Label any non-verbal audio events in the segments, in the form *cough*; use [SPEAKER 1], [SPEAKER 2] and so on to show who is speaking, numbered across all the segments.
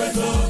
[SPEAKER 1] Nam,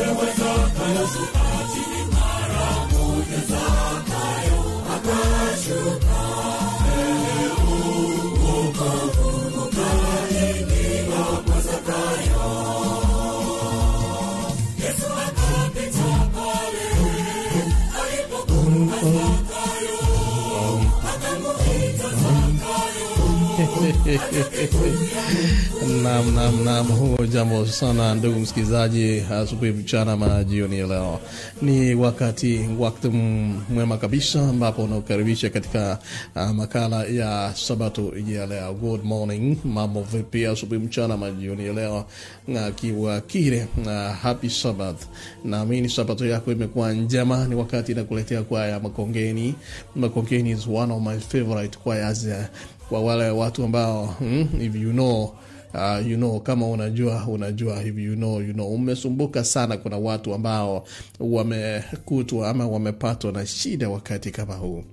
[SPEAKER 1] ewe zakaya *laughs* Nam, nam, nam. Huo jambo sana ndugu msikilizaji, asubuhi, mchana, majioni ya leo ni wakati wakati mwema kabisa ambapo unaokaribisha katika uh, makala ya sabato ya leo. Good morning, mambo vipi? Asubuhi, mchana, majioni ya leo akiwa kile na happy Sabbath. Naamini sabato yako imekuwa njema. Ni wakati nakuletea kwaya Makongeni. Makongeni is one of my favorite choirs kwa wale watu ambao mm, if you know Uh, you know kama unajua unajua hivi you know, you know umesumbuka sana. Kuna watu ambao wamekutwa ama wamepatwa na shida wakati kama huu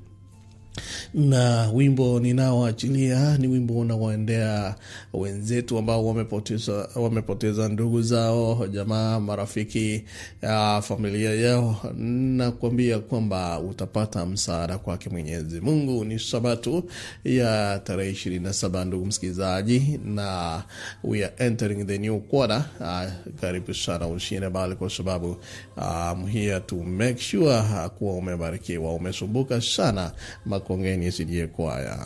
[SPEAKER 1] na wimbo ninaoachilia ni wimbo unaoendea wenzetu ambao wamepoteza, wamepoteza ndugu zao, jamaa, marafiki, uh, familia yao. Nakuambia kwamba utapata msaada kwake Mwenyezi Mungu. Ni Sabatu ya tarehe ishirini na saba, ndugu msikilizaji, na we are entering the new quarter. Uh, karibu sana ushinde bali, kwa sababu I'm here to make sure uh, kuwa umebarikiwa. Umesumbuka sana kuongea isijie kwaya.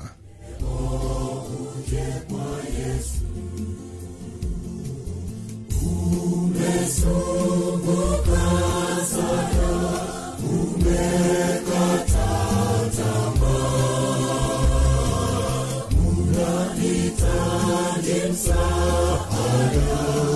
[SPEAKER 1] Msaada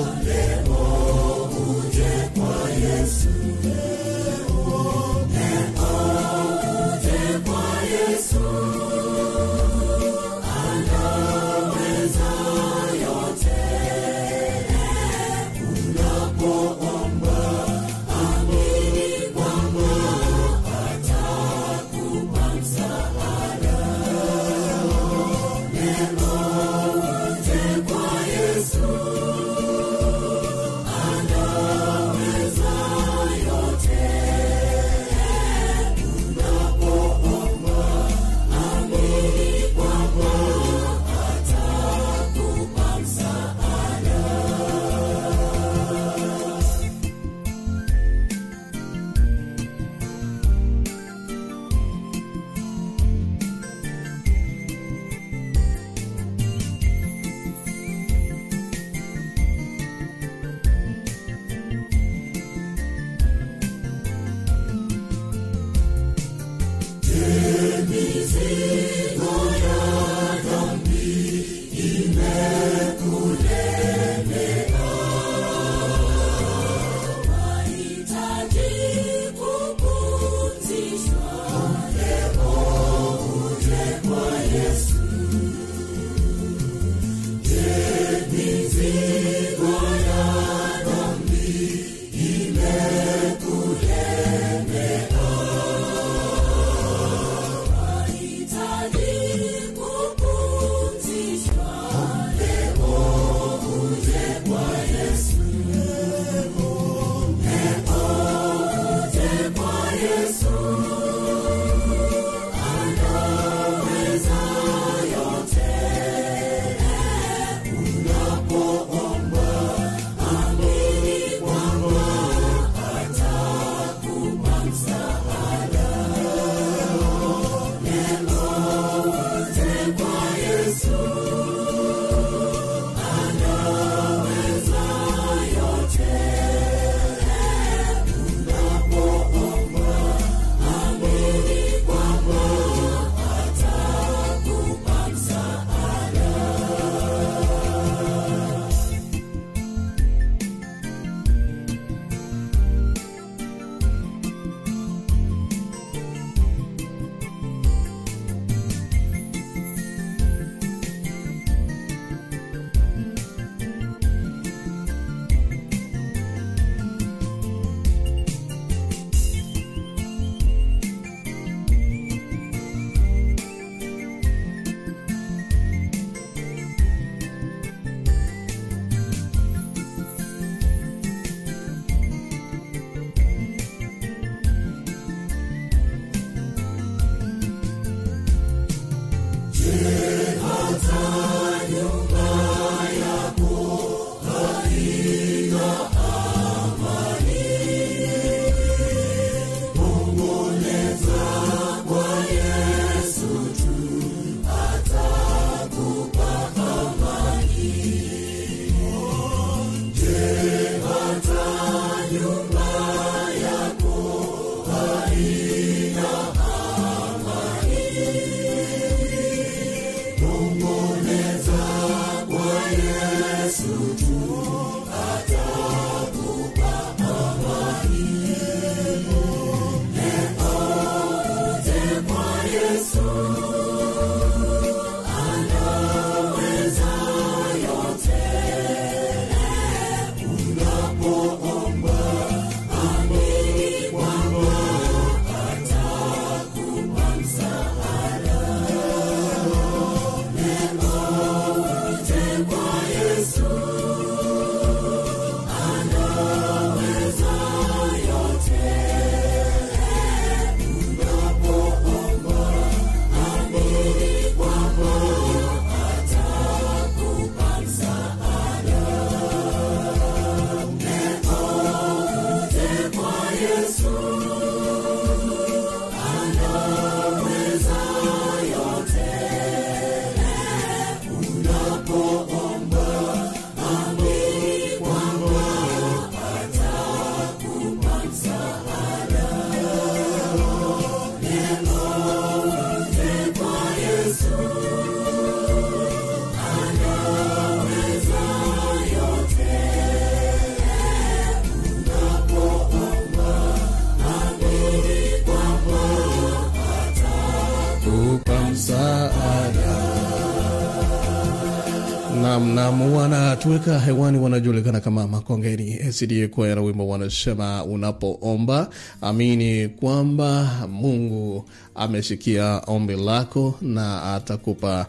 [SPEAKER 1] wanatuweka hewani, wanajulikana kama Makongeni SDA kwaya wimbo wanasema, unapoomba amini kwamba Mungu amesikia ombi lako na atakupa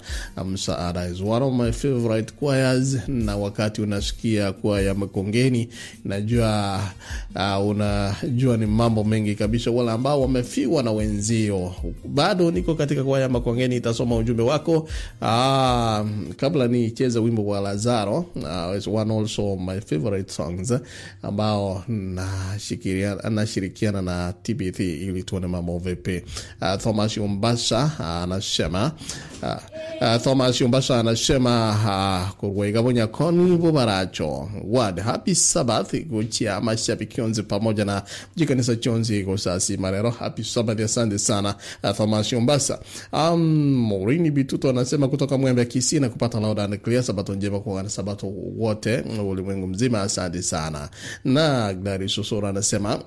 [SPEAKER 1] msaada. Is one of my favorite choirs, na wakati unasikia kwaya Makongeni najua uh, unajua ni mambo mengi kabisa. Wale ambao wamefiwa na wenzio, bado niko katika kwaya Makongeni, itasoma ujumbe wako uh, kabla nicheze wimbo wa Lazaro uh, one also my favorite songs ambao nashirikiana na TBT ili tuone mambo vipi. Uh, Thomas Umbasa anasema uh, uh, Thomas Umbasa anasema uh, koni bubaracho wad happy sabbath guchia mashabiki onzi pamoja na jikanisa chonzi gosasi marero happy sabbath asante sana uh, Thomas Umbasa um, Morini Bituto anasema kutoka Mwembe Kisii na kupata lauda and sabato njema kwa wana sabato wote ulimwengu mzima asante sana. Na glari susura anasema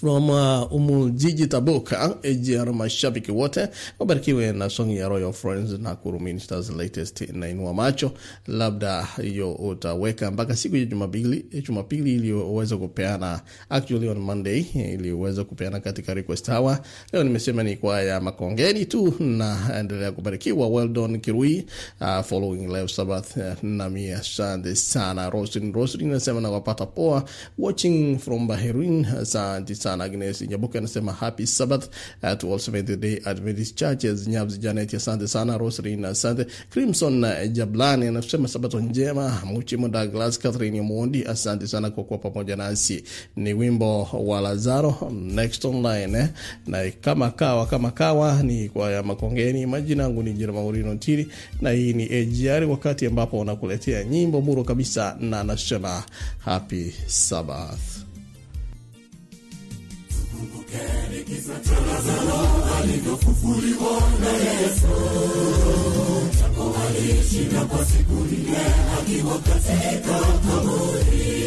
[SPEAKER 1] from uh, Umujiji Tabuka AGR, mashabiki wote wabarikiwe na song ya Royal Friends na Kuru Ministers latest inainua macho. Labda hiyo utaweka mpaka siku ya Jumapili, Jumapili ili uweze kupeana, actually on Monday ili uweze kupeana katika request hour. Leo nimesema ni kwa ya Makongeni tu, na endelea kubarikiwa. Well done Kirui, uh, following live Sabbath uh, nami asante sana. Rosin Rosin nasema na poa, watching from Bahrain, asante sana. Agnes Nyabuka anasema happy Sabbath uh, all Seventh Day Adventist Churches. Nyabzi Janet, asante sana. Roslyn, asante. Crimson uh, Jablani anasema sabato njema. Muchimo Douglas, Catherine Mondi, asante sana kwa kuwa pamoja nasi. Ni wimbo wa Lazaro next online eh? na kama kawa kama kawa ni kwa ya Makongeni. Majina yangu ni Jerema Urino Tiri na hii ni AGR, wakati ambapo unakuletea nyimbo muro kabisa, na nasema happy Sabbath.
[SPEAKER 2] Kumbukeni kisa cha Lazaro alivyofufuliwa na Yesu, japo alishinda kwa siku nne akiwa katika kaburi.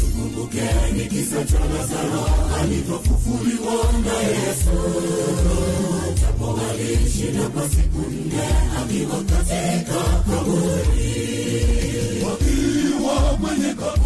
[SPEAKER 2] Tukumbukeni kisa cha Lazaro alivyofufuliwa na Yesu, japo alishinda kwa siku nne akiwa katika kaburi. Wakiwa mwenye kaburi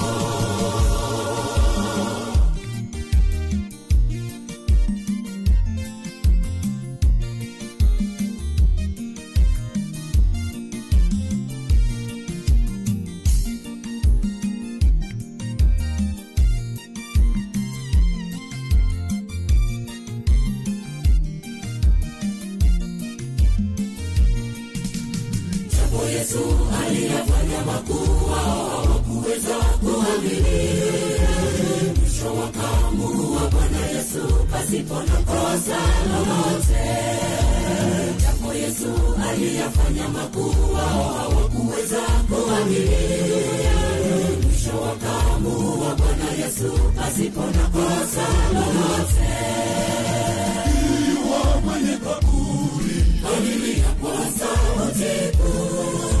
[SPEAKER 2] hawakuweza kuamini. Mwisho wakamu wa Bwana Yesu pasipo na kosa lolote. Japo Yesu aliyafanya makuu, wao hawakuweza kuamini. Mwisho wa kamuru wa Bwana Yesu pasipo na kosa lolote. Mwenye kaburi alilia kwa sauti kuu,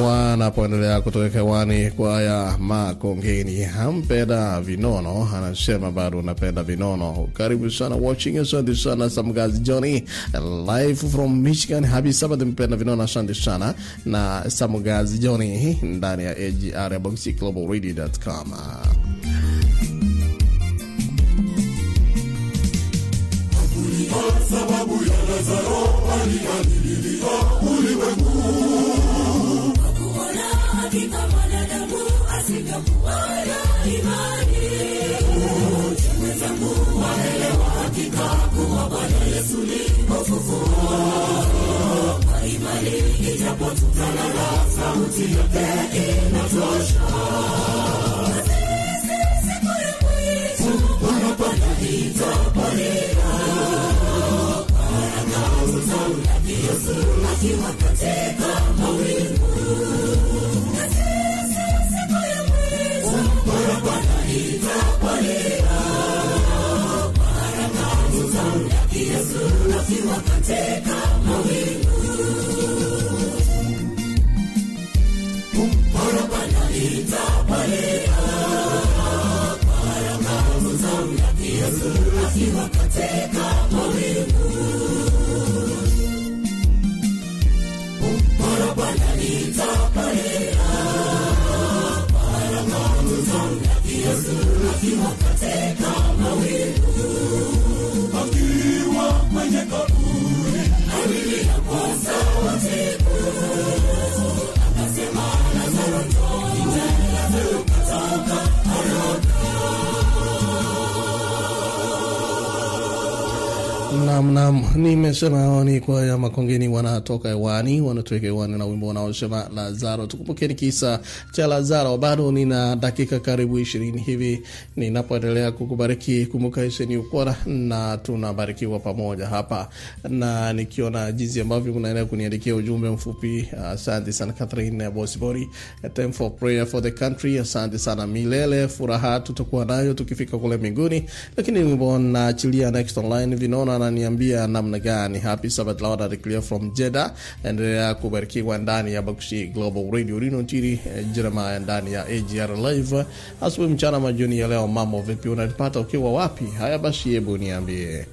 [SPEAKER 2] Iwa mwenye
[SPEAKER 1] kutoweka hewani kwa makongeni. Hampenda vinono anasema bado unapenda vinono. Karibu sana watching asante sana samgazi johnny. Live from michigan happy sabbath mpenda vinono asante sana. Na samgazi johnny ndani ya agr ya boxi global radio.com
[SPEAKER 2] sababu ya Lazaro aliadhililia ulimwengu. Hakuona hakika mwanadamu asingekuwa na imani. Kwa yake
[SPEAKER 1] Nam, nam, nimesema hao ni kwa ya makongeni wanatoka hewani, wanatoka hewani na wimbo wanaosema Lazaro. Tukumbukeni kisa cha Lazaro. Bado nina dakika karibu ishirini hivi ninapoendelea kukubariki. Kumbuka Iseni Ukora na tunabarikiwa pamoja hapa, na nikiona jinsi ambavyo mnaendelea kuniandikia ujumbe mfupi. Asante sana Catherine Bosibori, time for prayer for the country. Asante sana milele, furaha tutakuwa nayo tukifika kule mbinguni. Lakini wimbo naachilia next online vinaona ananiambia namna gani. Happy Sabbath Lord, I from Jeddah. Endelea kubarikiwa ndani ya Bakshi Global Radio Rino nchini eh, Jeremiah ndani ya AGR Live asubuhi, mchana, majioni ya leo. Mambo vipi? unalipata ukiwa wapi? Haya basi, hebu niambie.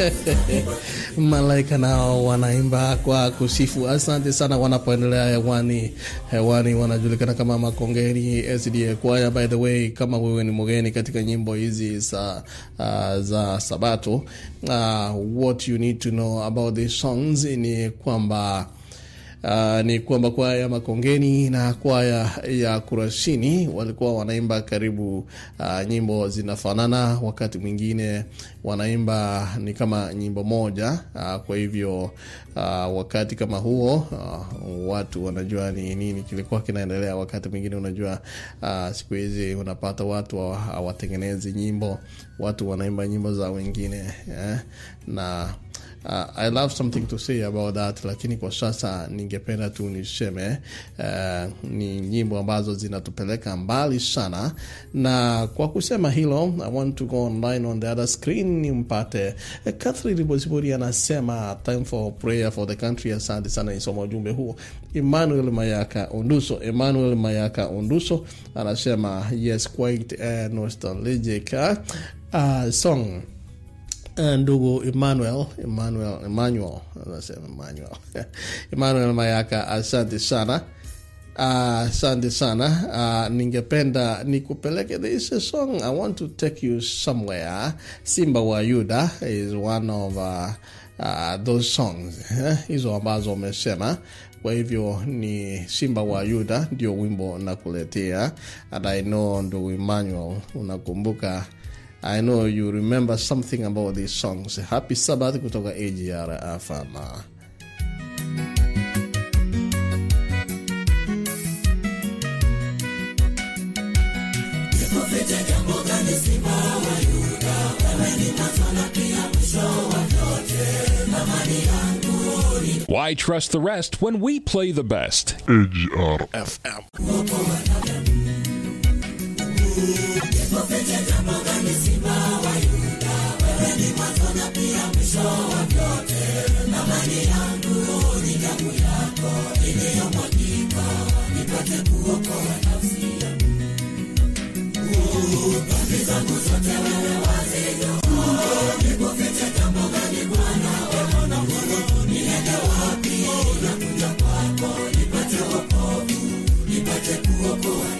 [SPEAKER 1] *laughs* Malaika nao wanaimba kwa kusifu. Asante sana wanapoendelea hewani. Hewani wanajulikana kama Makongeni SDA Choir. By the way, kama wewe ni mgeni katika nyimbo hizi za, uh, za Sabato, uh, what you need to know about these songs ni kwamba Uh, ni kwamba kwaya ya Makongeni na kwaya ya Kurashini walikuwa wanaimba karibu uh, nyimbo zinafanana, wakati mwingine wanaimba ni kama nyimbo moja uh, kwa hivyo uh, wakati kama huo uh, watu wanajua ni nini kilikuwa kinaendelea. Wakati mwingine unajua, uh, siku hizi unapata watu hawatengenezi nyimbo, watu wanaimba nyimbo za wengine eh? na Uh, I love something to say about that, lakini kwa sasa ningependa tu niseme uh, ni nyimbo ambazo zinatupeleka mbali sana, na kwa kusema hilo I want to go online on the other screen nimpate uh, Catherine Ribosibori anasema time for prayer for the country. Asante sana, nisoma ujumbe huo. Emmanuel Mayaka Onduso, Emmanuel Mayaka Onduso anasema yes quite uh, nostalgic uh, song ndugu Emmanuel Emmanuel Emmanuel anasema Emmanuel. *laughs* Emmanuel Mayaka, asante sana. Asante uh, sana. Uh, ningependa nikupeleke this song I want to take you somewhere. Simba wa Yuda is one of uh, uh, those songs. *laughs* Hizo ambazo umesema. Kwa hivyo ni Simba wa Yuda ndio wimbo nakuletea, and I know ndugu Emmanuel unakumbuka I know you remember something about these songs. Happy Sabbath kutoka AGR FM.
[SPEAKER 3] Why trust the rest when we play the best?
[SPEAKER 4] AGR
[SPEAKER 1] FM. Tumeficha jambo gani simba wa Yuda? Wewe ni mwanzo na
[SPEAKER 2] pia mwisho wa vyote. Thamani yangu ni damu yako iliyomwagika, nipate kuokoa nafsi yangu. Dhambi zangu zote wewe wazijua. Nipate wokovu, nipate kuokoa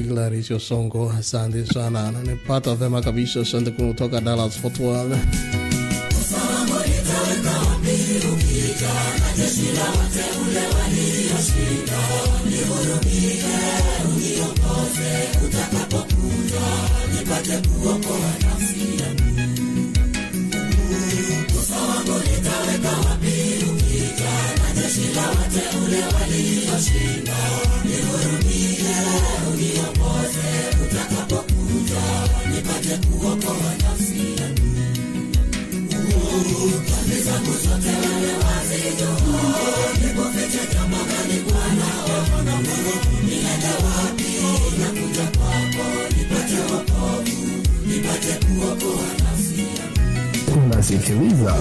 [SPEAKER 1] Hilario Songo, asante sana, nanipata vema kabisa. Asante kutoka Dallas Fort Worth.
[SPEAKER 5] Unasikiliza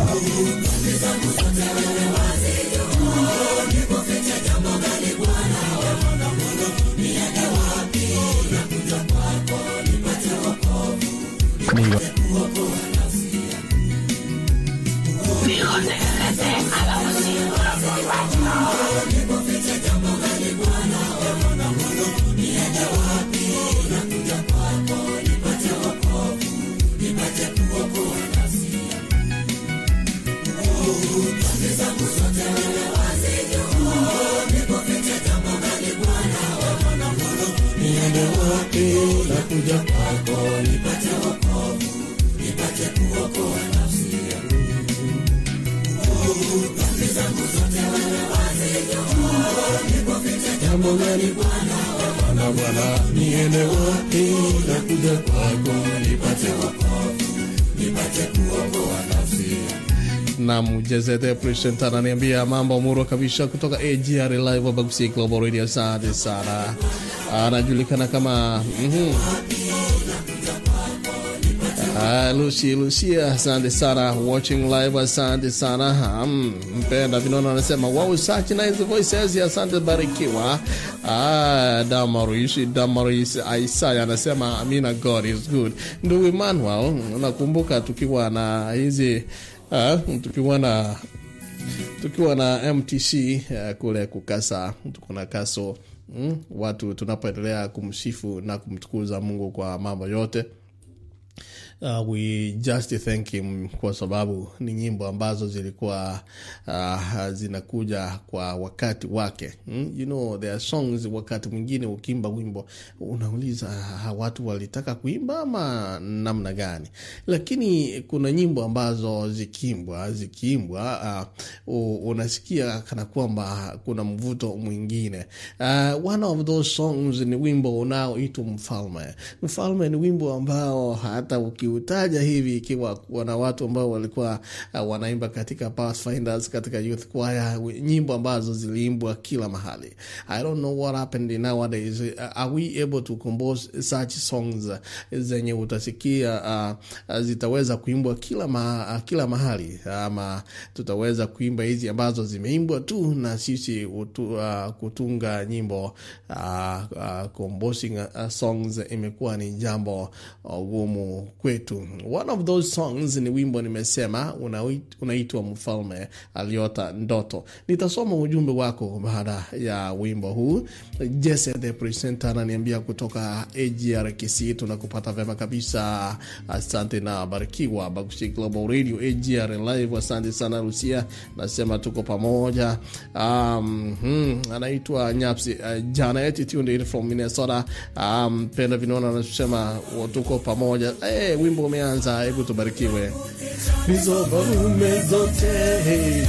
[SPEAKER 1] Nakuja kwako nipate wokovu, nipate kuokoa nafsi yangu. Jambo gani Bwana? Bwana, niende wapi? Nakuja kwako nipate wokovu, nipate kuokoa nafsi Nam Jezete Present ananiambia mambo murwa kabisa kutoka AGR Live Bagusi Global Radio. Asante sana, anajulikana kama mm-hmm. Ah, Lucy Lucia, asante sana watching live, asante sana um, mpenda vinono anasema wow, such nice voices, asante barikiwa. Ah, Damaris Damaris Isaya anasema Amina, God is good. Ndugu Emmanuel, unakumbuka tukiwa na hizi uh, tukiwa na tukiwa na MTC uh, kule kukasa tuko na kaso mm, watu tunapoendelea kumsifu na kumtukuza Mungu kwa mambo yote Uh, we just thank him kwa sababu ni nyimbo ambazo zilikuwa uh, zinakuja kwa wakati wake. Mm? you know, there are songs wakati mwingine ukimba wimbo unauliza uh, watu walitaka kuimba ama namna gani? Lakini kuna nyimbo ambazo zikiimbwa zikiimbwa uh, unasikia kana kwamba kuna mvuto mwingine. Uh, one of those songs ni wimbo unaoitwa mfalme. Mfalme ni wimbo ambao hata uki ukiutaja hivi ikiwa wana watu ambao walikuwa uh, wanaimba katika Pathfinders, katika youth choir, nyimbo ambazo ziliimbwa kila mahali. I don't know what happened nowadays. Uh, are we able to compose such songs zenye utasikia uh, uh, zitaweza kuimbwa kila, ma, uh, kila mahali ama tutaweza kuimba hizi ambazo zimeimbwa tu na sisi utu, uh, kutunga nyimbo uh, uh, composing uh, songs imekuwa ni jambo gumu uh, kwetu. One of those songs ni wimbo nimesema unaitwa Mfalme Aliota Ndoto. Nitasoma ujumbe wako baada ya wimbo huu. Jesse the presenter ananiambia kutoka AGR Kisii, tunakupata vyema kabisa, asante na barikiwa. Bagushi Global Radio AGR Live, asante sana Rusia, nasema tuko pamoja. Um, hmm, anaitwa Nyapsi uh, tuned in from Minnesota. Um, Penda vinaona anasema tuko pamoja. Hey, wimbo umeanza, hebu tubarikiwe hizo barume zote
[SPEAKER 2] hey.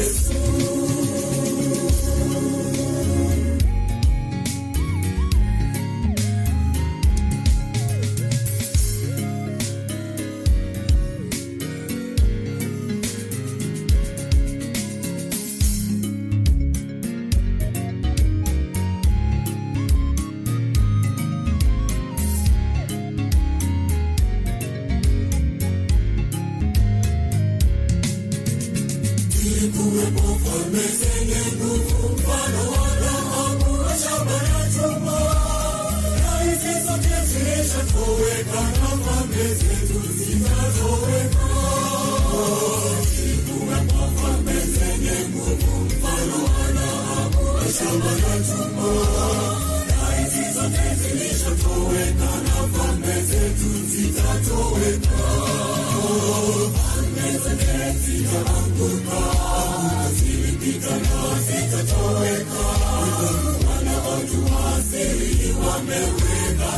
[SPEAKER 2] Yesu Wameweka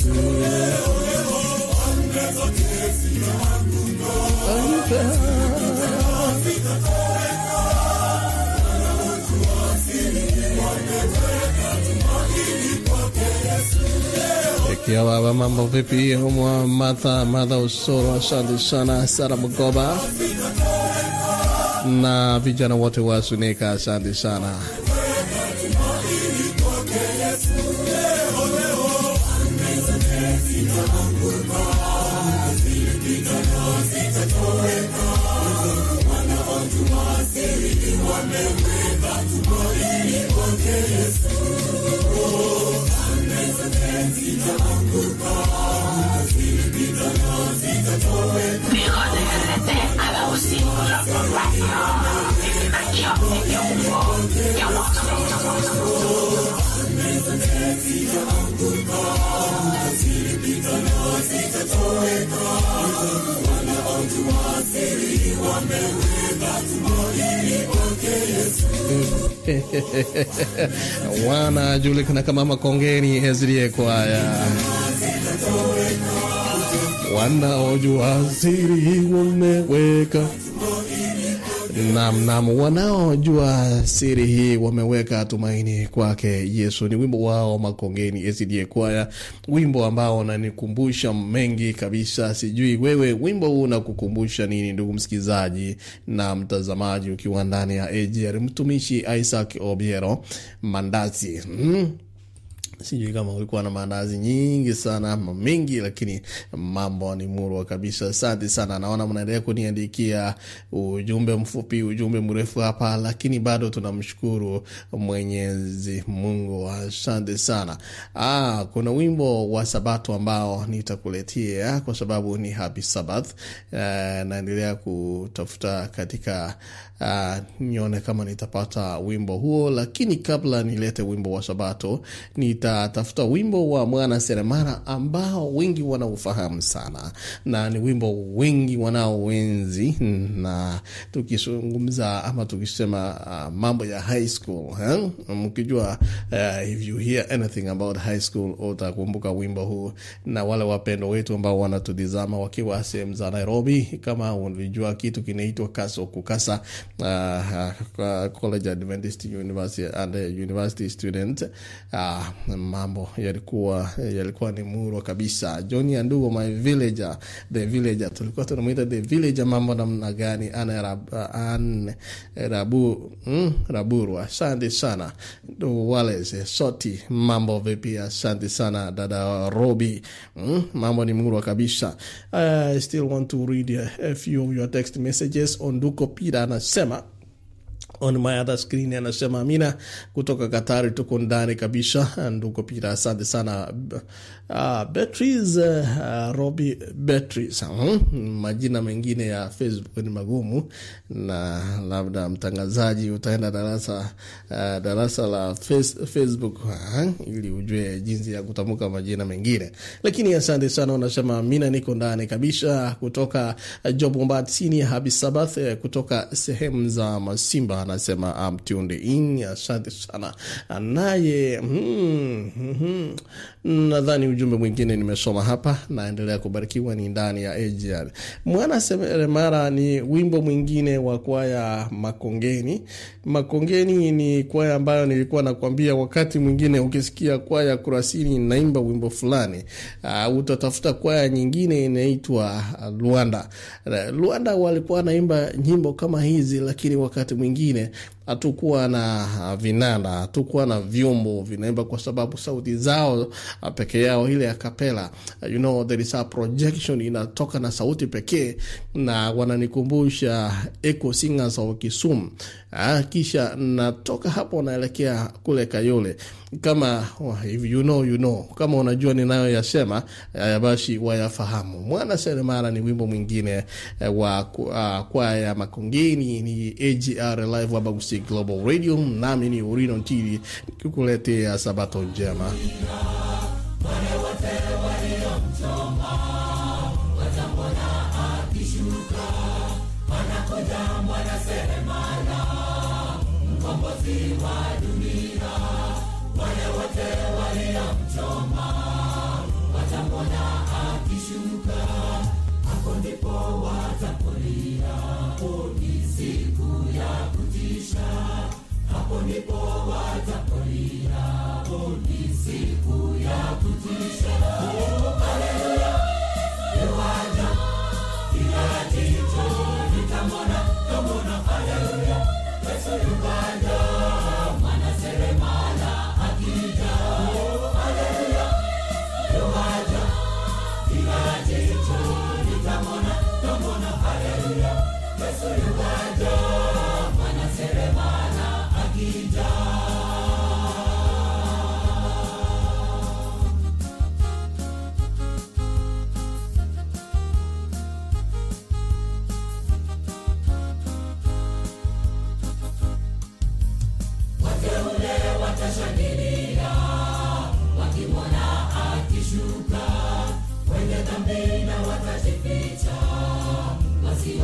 [SPEAKER 2] zitaanguka,
[SPEAKER 1] mambo vipi? Mwa Martha Martha Usoro, asante sana. Sara Mgoba na vijana wote wa Sunika, asante sana. *laughs* wanajulikana kama Makongeni SDA kwaya, wanaojua siri wameweka Nam, nam, wanaojua siri hii wameweka tumaini kwake Yesu. Ni wimbo wao Makongeni SDA kwaya, wimbo ambao unanikumbusha mengi kabisa. Sijui wewe wimbo huu unakukumbusha nini, ndugu msikilizaji na mtazamaji, ukiwa ndani ya AGR. Mtumishi Isaac Obiero Mandazi mm. Sijui kama ulikuwa na maandazi nyingi sana ama mengi, lakini mambo ni murwa kabisa. Asante sana, naona mnaendelea kuniandikia ujumbe mfupi, ujumbe mrefu hapa, lakini bado tunamshukuru Mwenyezi Mungu. Asante sana. Ah, kuna wimbo wa Sabato ambao nitakuletea kwa sababu ni Happy Sabbath. Eh, naendelea kutafuta katika uh, nione kama nitapata wimbo huo, lakini kabla nilete wimbo wa Sabato nitatafuta wimbo wa mwana seremala ambao wengi wanaofahamu sana na ni wimbo wengi wanaowenzi, na tukizungumza ama tukisema uh, mambo ya high school eh? Mkijua uh, if you hear anything about high school utakumbuka wimbo huu, na wale wapendo wetu ambao wanatutizama wakiwa sehemu za Nairobi, kama ulijua kitu kinaitwa kaso kukasa uh, College Adventist University and University student uh, mambo yalikuwa yalikuwa ni murwa kabisa. John andugo my villager, the villager, tulikuwa tunamwita the villager. Mambo namna gani? ana an mm. Asante sana Wales soti, mambo vipi? Asante sana dada Robi mm, mambo ni murwa kabisa. I still want to read a few of your text messages. Onduko Pira anasema anasema on my other screen anasema Amina kutoka Katari, tuko ndani kabisa. *laughs* Ndugu Pita, asante sana. Uh, Beatrice uh, Robi Beatrice uh, majina mengine ya Facebook ni magumu, na labda mtangazaji utaenda darasa uh, darasa la face, Facebook uh, ili ujue jinsi ya kutamka majina mengine, lakini asante sana. Unasema Amina, niko ndani kabisa kutoka Job Mbati Senior Happy Sabbath uh, kutoka sehemu za Masimba anasema I'm tuned in. Asante sana naye. mm, mm, nadhani ujumbe mwingine nimesoma hapa, naendelea kubarikiwa. Ni ndani ya AGR mwana seremara, ni wimbo mwingine wa kwaya Makongeni. Makongeni ni kwaya ambayo nilikuwa nakwambia, wakati mwingine ukisikia kwaya Kurasini inaimba wimbo fulani, uh, utatafuta kwaya nyingine inaitwa Luanda. Luanda walikuwa naimba nyimbo kama hizi, lakini wakati mwingine нами hatukuwa na vinanda, hatukuwa na vyombo vinaimba, kwa sababu sauti zao peke yao ile ya kapela, you know, there is a projection inatoka na sauti pekee, na wananikumbusha Echo Singers of Kisumu. Ah, kisha natoka hapo naelekea kule Kayole kama oh, if you know, you know. Kama unajua ninayoyasema basi wayafahamu. Mwana seremara ni wimbo mwingine eh, wa kwaya Makongeni. Ni AGR Live Wabagusi Global Radio, nami ni Urino Ntili nikikuletea sabato njema.
[SPEAKER 2] ulipowata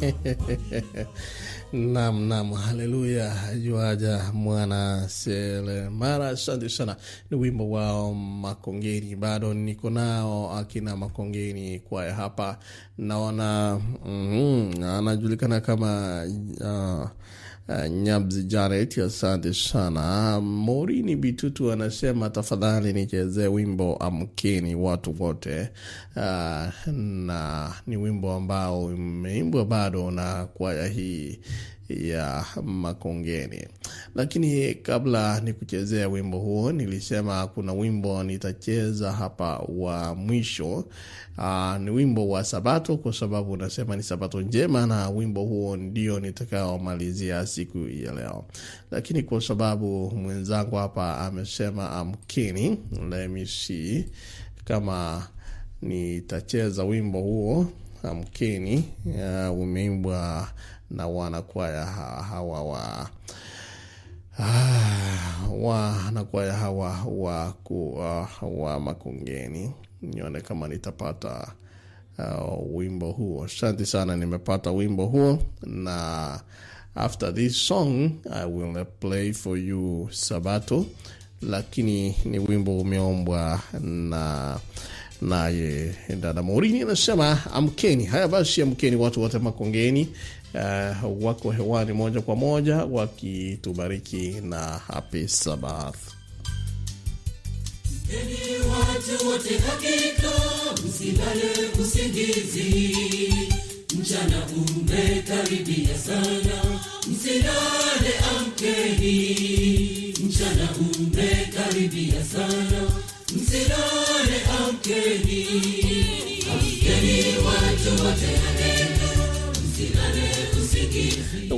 [SPEAKER 2] *laughs*
[SPEAKER 1] Nam, nam, haleluya, juaja mwana selemara. Asante sana, ni wimbo wao Makongeni. Bado niko nao akina Makongeni kwaya hapa, naona mm, anajulikana kama uh, Uh, Nyabzi Janet, asante sana. Morini Bitutu anasema tafadhali nichezee wimbo Amkeni watu wote. Uh, na ni wimbo ambao umeimbwa bado na kwaya hii ya Makongeni. Lakini kabla ni kuchezea wimbo huo, nilisema kuna wimbo nitacheza hapa wa mwisho. Aa, ni wimbo wa Sabato kwa sababu unasema ni Sabato njema, na wimbo huo ndio nitakaomalizia siku ya leo. Lakini kwa sababu mwenzangu hapa amesema amkini, let me see kama nitacheza wimbo huo amkeni. Uh, umeimbwa na wanakwaya hawa *sighs* wa wanakwaya hawa wa, uh, wa Makongeni. Nione kama nitapata uh, wimbo huo. Asante sana, nimepata wimbo huo, na after this song I will play for you Sabato, lakini ni wimbo umeombwa na naye dada Morini anasema amkeni. Haya basi, amkeni watu wote Makongeni. Uh, wako hewani moja kwa moja wakitubariki na happy sabath
[SPEAKER 2] Eni watu wote, hakika msilale usingizi, mchana umekaribia sana, msilale amkeni, mchana umekaribia sana, msilale amkeni, amkeni watu wote, hakika.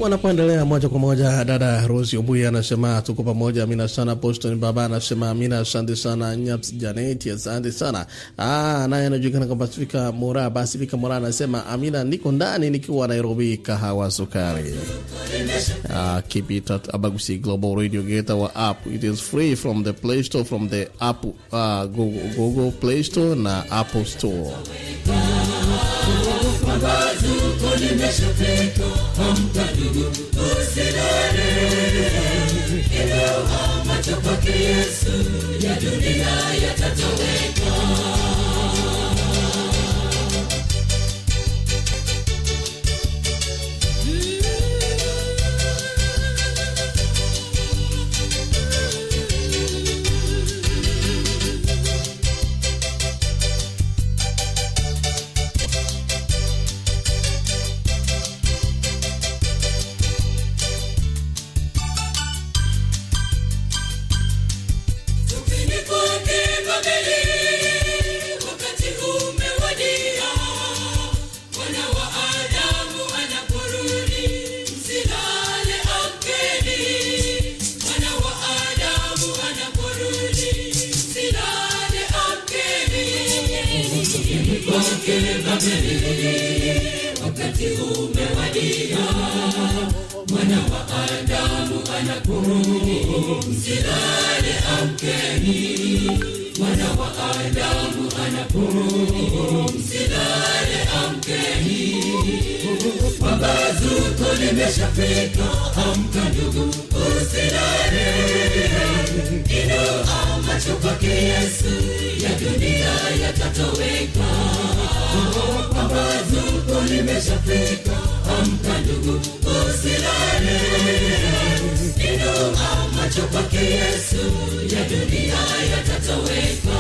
[SPEAKER 1] Wanapoendelea moja kwa moja, dada Rosi Obuya anasema tuko pamoja. Amina sana. Boston baba anasema amina, asante sana. Nyaps Janeti, asante sana. Ah, naye anajulikana kama Pasifika Mora. Pasifika Mora anasema amina, niko ndani nikiwa Nairobi, kahawa sukari. Ah, keep it at Abagusi Global Radio Geta wa app. It is free from the Play Store, from the app, uh, Google, Google Play Store na Apple Store.
[SPEAKER 2] Pambazuko limeshafika, ndugu, usilale. Inua Yesu, ya dunia yatatoweka. Kwake Babeli, wakati umewadia. Mwana wa Adamu anakurudi msilale amkeni. Mwana wa Adamu anakurudi msilale amkeni. Pambazuko limeshafika, amka ndugu, usilale. ino kwake Yesu, ya dunia yatatoweka. Pambazuko limeshafika, amka ndugu, usilale. Inua macho kwake Yesu, ya dunia yatatoweka.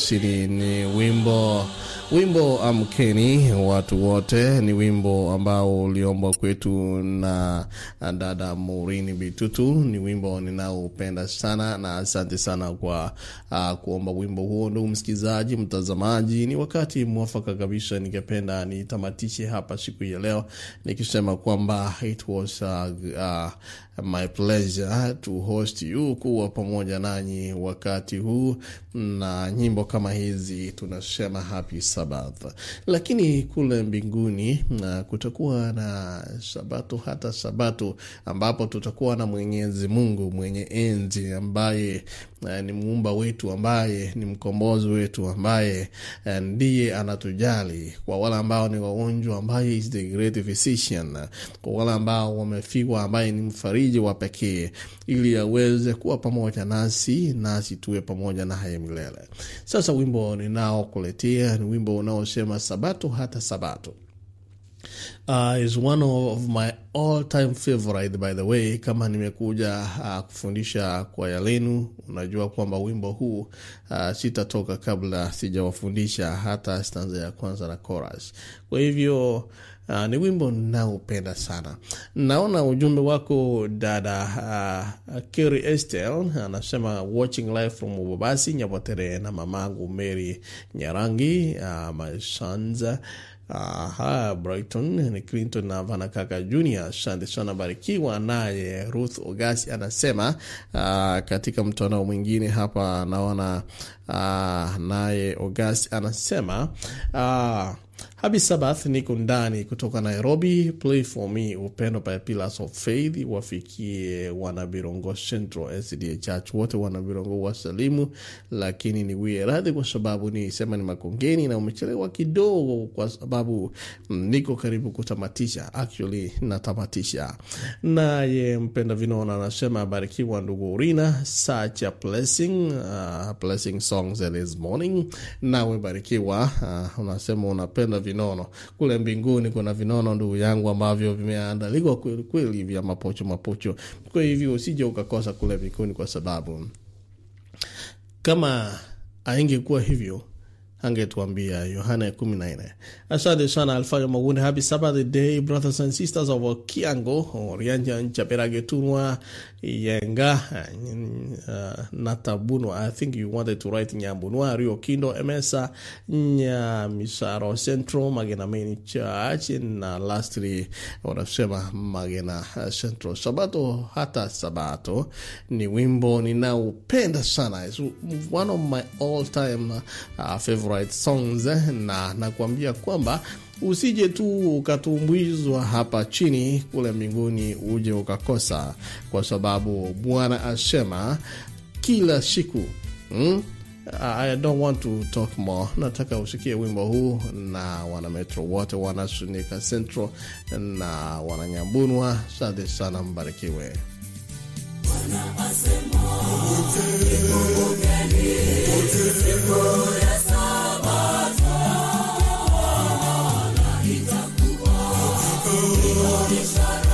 [SPEAKER 1] Ya ni wimbo wimbo amkeni watu wote. Ni wimbo ambao uliombwa kwetu na dada Maureen Bitutu. Ni wimbo ninaopenda sana, na asante sana kwa uh, kuomba wimbo huo. Ndugu msikilizaji, mtazamaji, ni wakati mwafaka kabisa. Ningependa nitamatishe hapa siku ya leo nikisema kwamba it was uh, uh, my pleasure to host you, kuwa pamoja nanyi wakati huu na nyimbo kama hizi, tunasema happy Sabbath. Lakini kule mbinguni kutakuwa na sabato, hata sabato ambapo tutakuwa na Mwenyezi Mungu mwenye enzi ambaye uh, ni muumba wetu, ambaye ni mkombozi wetu, ambaye uh, ndiye anatujali. Kwa wale ambao ni wagonjwa, ambaye is the great physician. Kwa wale ambao wamefiwa, ambaye ni mfariji wa pekee, ili aweze kuwa pamoja nasi, nasi tuwe pamoja naye milele. Sasa wimbo ninaokuletea ni wimbo unaosema sabato hata sabato. Uh, is one of my all time favorite by the way. Kama nimekuja uh, kufundisha kwaya lenu, unajua kwamba wimbo huu uh, sitatoka kabla sijawafundisha hata stanza ya kwanza na chorus. Kwa hivyo Uh, ni wimbo naupenda sana. Naona ujumbe wako dada uh, Keri Estel anasema watching live from Ubabasi nyapotere na mamangu Mary Nyarangi uh, sons Aha, Brighton ni Clinton na Vanakaka Jr. asante sana, barikiwa. Naye Ruth Ogasi anasema aa, katika mtandao mwingine hapa naona uh, naye Ogasi anasema uh, Happy Sabbath, niko ndani kutoka Nairobi. Play for me upendo by Pillars of Faith wafikie wanabirongo Central SDA Church wote wanabirongo wasalimu, lakini niwie radhi kwa sababu ni sema ni Makongeni na umechelewa kidogo, kwa sababu mm, niko karibu kutamatisha. Actually natamatisha. Naye mpenda vinaona anasema abarikiwa ndugu Urina, such a blessing, uh, blessing songs this morning. Nawe barikiwa, uh, unasema unapenda vinono kule mbinguni. Kuna vinono ndugu yangu ambavyo vimeandaliwa kwelikweli kweli vya mapocho mapocho. Kwa hivyo usije ukakosa kule mbinguni, kwa sababu kama aingekuwa hivyo angetuambia Yohana ya kumi na nne. Asante sana Alfayo magunde Happy Sabbath brothers and sisters of Kiango Orianja Nchaperagetunwa Yenga uh, Natabuno. I think you wanted to write Nyambunwa Rio Kindo Emesa Nyamisaro Central Magena Main Church na lastly wanasema Magena Central. Sabato hata Sabato ni wimbo ninaupenda sana. It's one of my all time uh, favorite songs eh, na nakuambia kwamba usije tu ukatumbwizwa hapa chini, kule mbinguni uje ukakosa, kwa sababu Bwana asema kila siku hmm? I don't want to talk more. Nataka usikie wimbo huu na wana Metro wote, wana Sunika Central na wananyambunwa. Asante sana, mbarikiwe.
[SPEAKER 2] Bwana ya It's alright.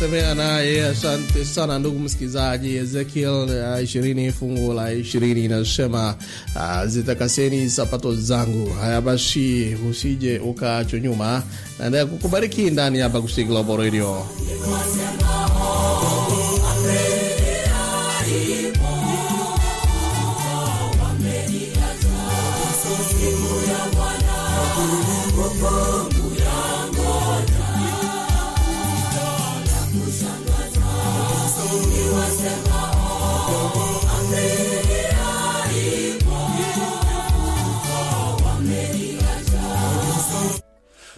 [SPEAKER 1] Tunatembea naye. Asante sana ndugu msikilizaji. Ezekiel ishirini uh, fungu la ishirini inasema uh, zitakaseni sapato zangu. Haya basi, usije ukaachwa nyuma, naendelea kukubariki ndani ya Bagusi Global Radio.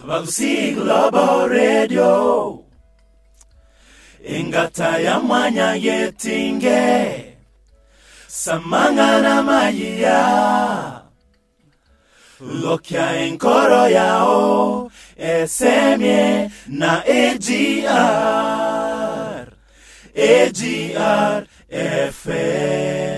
[SPEAKER 4] Bagusi Global Radio ingata ya mwanya yetinge. Samangana mayiya lokya enkoro yao esemye na AGR AGR FM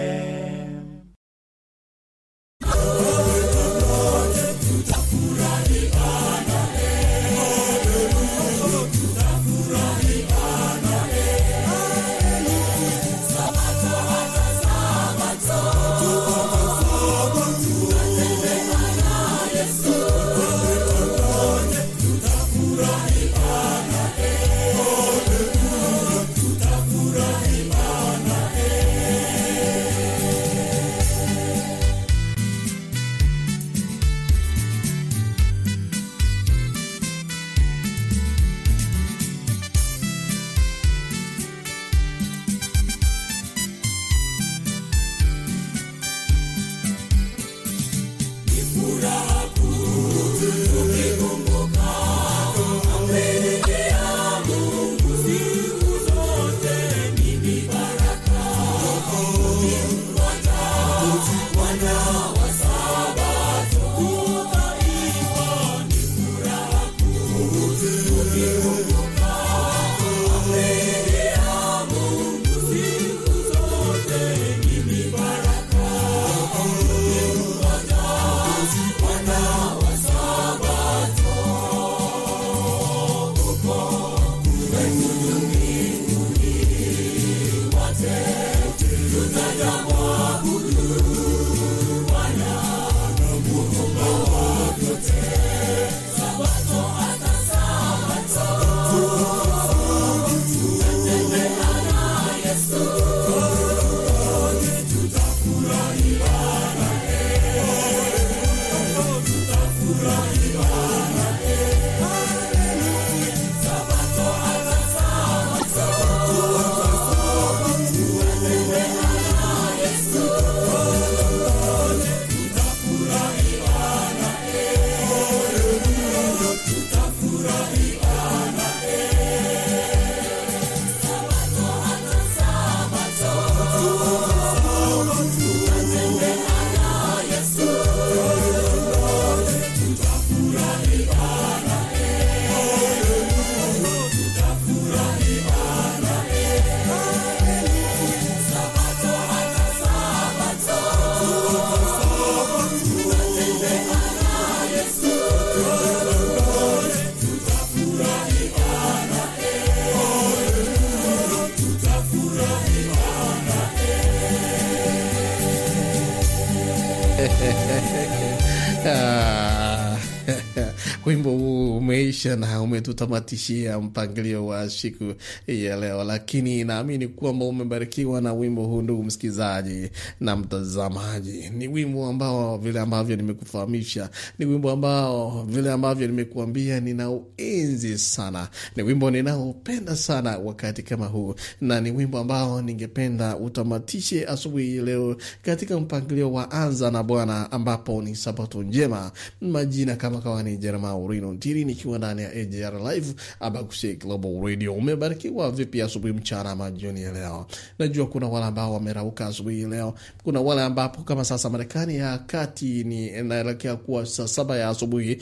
[SPEAKER 1] wimbo huu umeisha na umetutamatishia mpangilio wa siku ya leo, lakini naamini kwamba umebarikiwa na wimbo huu, ndugu msikilizaji na mtazamaji. Ni wimbo ambao vile ambavyo nimekufahamisha, ni wimbo ambao vile ambavyo nimekuambia ninauenzi sana, ni wimbo ninaopenda sana wakati kama huu, na ni wimbo ambao ningependa utamatishe asubuhi leo katika mpangilio wa anza na Bwana, ambapo ni sabato njema. Majina kama kawa ni Jerema Urino Ntiri, nikiwa ndani ya AJR Live Abagusi Global Radio. Umebarikiwa vipi asubuhi, mchana ama jioni ya leo? Najua kuna wale ambao wamerauka asubuhi leo, kuna wale ambapo kama sasa Marekani ya kati ni inaelekea kuwa saa saba ya asubuhi,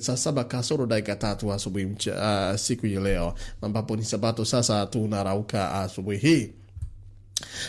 [SPEAKER 1] saa saba kasoro dakika tatu asubuhi uh, siku ya leo ambapo ni sabato. Sasa tunarauka asubuhi hii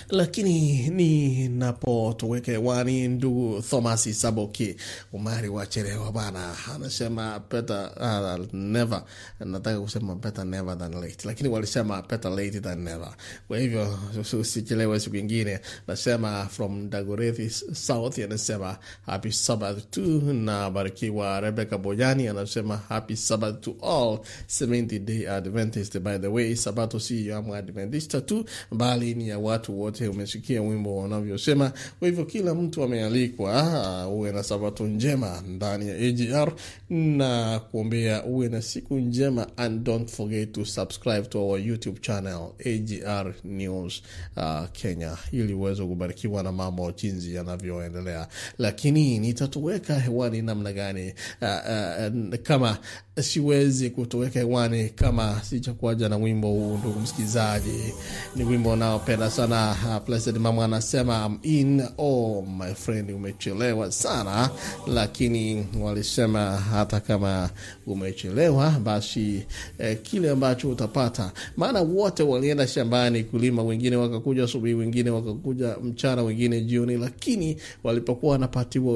[SPEAKER 1] lakini ninapotoweka hewani, ndugu Thomasi Saboki Umari wachelewa bana, anasema better uh, never. Nataka kusema better never than late, lakini walisema better late than never. Kwa hivyo usichelewe siku ingine. Nasema from Dagorethi South, anasema happy Sabbath to na barikiwa. Rebecca Bojani anasema happy Sabbath to all 70 day Adventist. By the way, Sabato si ya Adventista tu bali ni ya watu wote. Umesikia wimbo wanavyosema. Kwa hivyo kila mtu amealikwa uwe na sabato njema ndani ya AGR na kuombea uwe na siku njema, and don't forget to subscribe to our YouTube channel AGR News uh, Kenya ili uweze kubarikiwa na mambo jinsi yanavyoendelea. Lakini nitatoweka hewani namna gani? Uh, uh, kama siwezi kutoweka hewani kama sichakuaja na wimbo huu, ndugu msikilizaji, ni wimbo unaopenda sana. Uh, Blessed Mama anasema I'm in. Oh my friend, umechelewa sana, lakini walisema hata kama umechelewa basi eh, kile ambacho utapata, maana wote walienda shambani kulima, wengine wakakuja asubuhi, wengine wakakuja mchana, wengine jioni, lakini walipokuwa wanapatiwa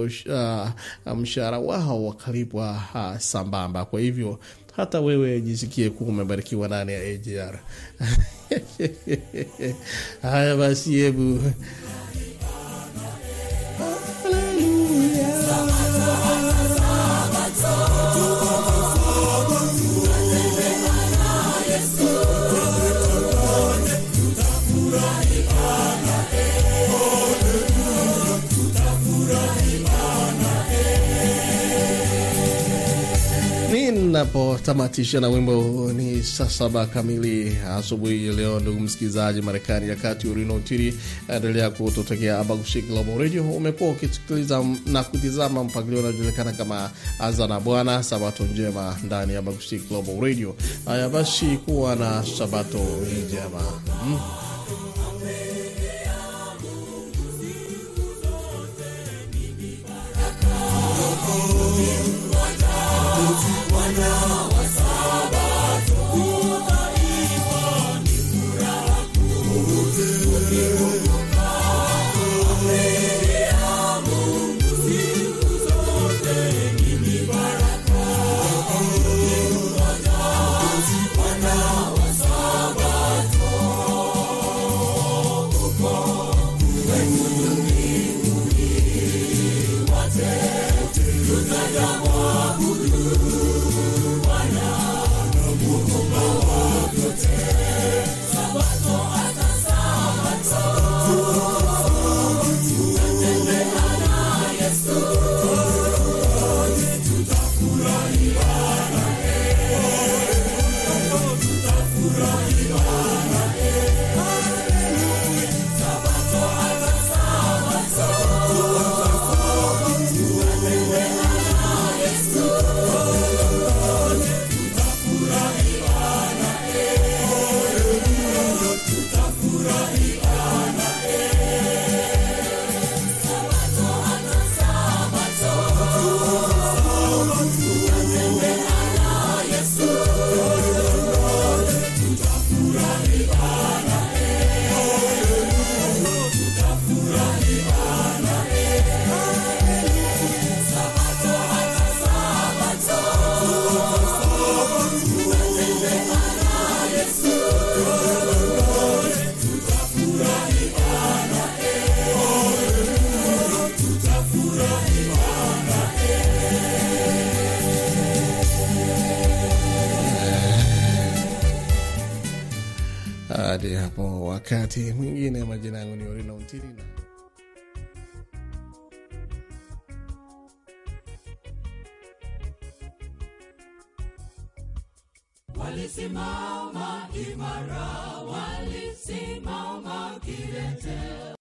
[SPEAKER 1] uh, mshahara wao wakalipwa uh, sambamba. Kwa hivyo hata wewe jisikie kuwa umebarikiwa ndani ya AGR. *laughs* Haya basi, hebu Napotamatisha na wimbo ni saa saba kamili asubuhi leo, ndugu msikilizaji. Marekani ya kati urinotiri endelea kutotekea Abagushi Global Radio. Umekuwa ukisikiliza na kutizama mpangilio unaojulikana kama Azana Bwana. Sabato njema ndani ya Abagushi Global Radio. Haya basi, kuwa na sabato njema hmm. Wakati mwingine, majina yangu ni Orina Untiri na
[SPEAKER 2] Walisimama imara, walisimama kidete.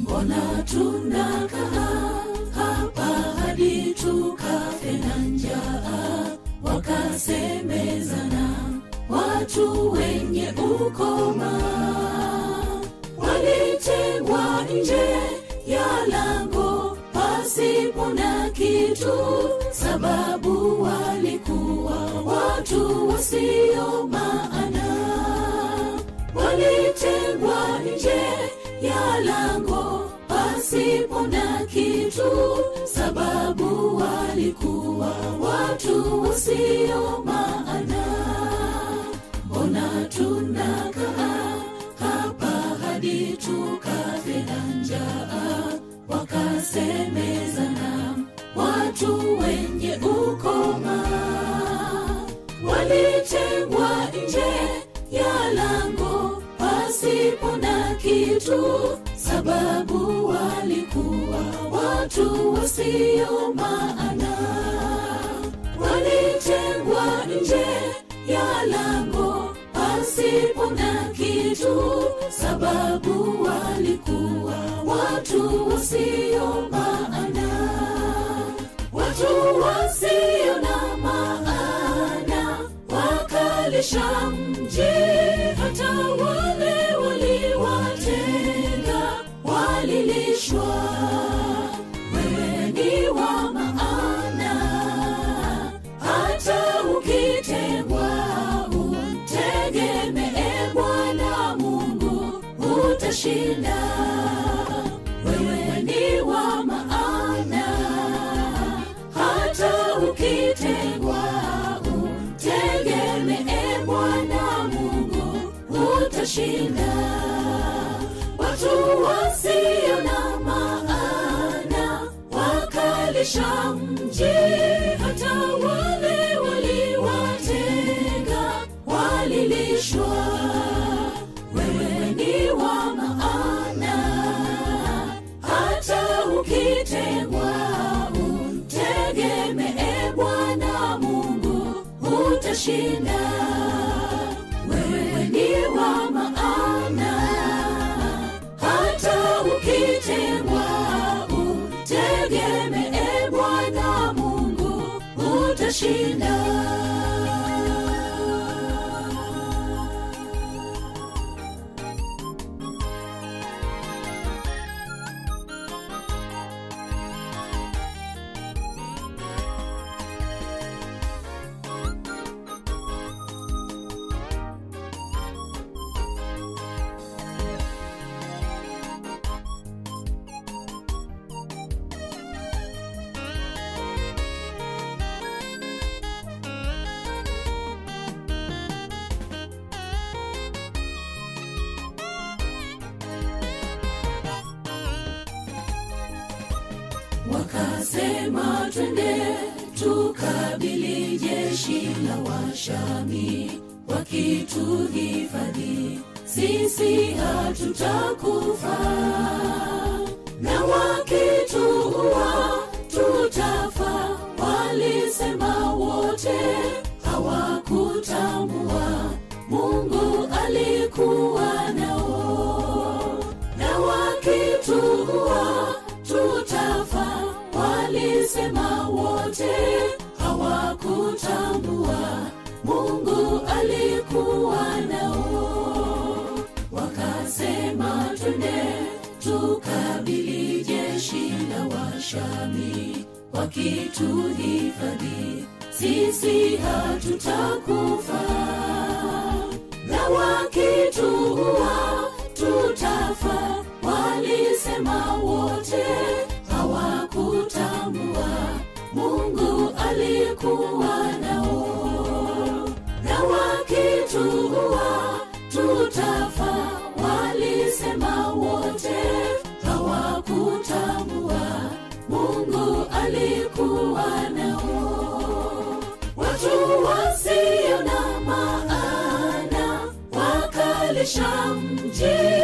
[SPEAKER 5] Mbona tunakaa hapa hadi tukafe na njaa wakasemezana watu wenye ukoma. Walitengwa nje ya lango pasipo na kitu watu maana. Mbona tunakaa hapa hadi tukafe njaa. Wakasemezana watu wenye ukoma. Walitengwa nje ya lango pasipo na kitu sababu walikuwa watu wasio maana pasipo kitu sababu walikuwa watu wasio maana. Watu wasio na maana wakalisha mji hata wale utashinda watu wasio na maana wakalisha mji hata wale waliwatenga walilishwa. Wewe wa maana hata ukitengwa utegemee bwana mungu utashinda utashinda twende tukabili jeshi la washami wakituhifadhi. Sisi hatutakufa na wakituua tutafa walisema wote hawakutambua mungu alikuwa walisema wote hawakutambua. Mungu alikuwa nao. Wakasema twende tukabili jeshi la washami wakituhifadhi sisi hatutakufa. Na wakituua tutafa. Walisema wote kwamba mungu alikuwa nao. Na wakituua tutafa walisema wote hawakutambua. Mungu alikuwa nao. Watu wasio na maana wakalisha mjii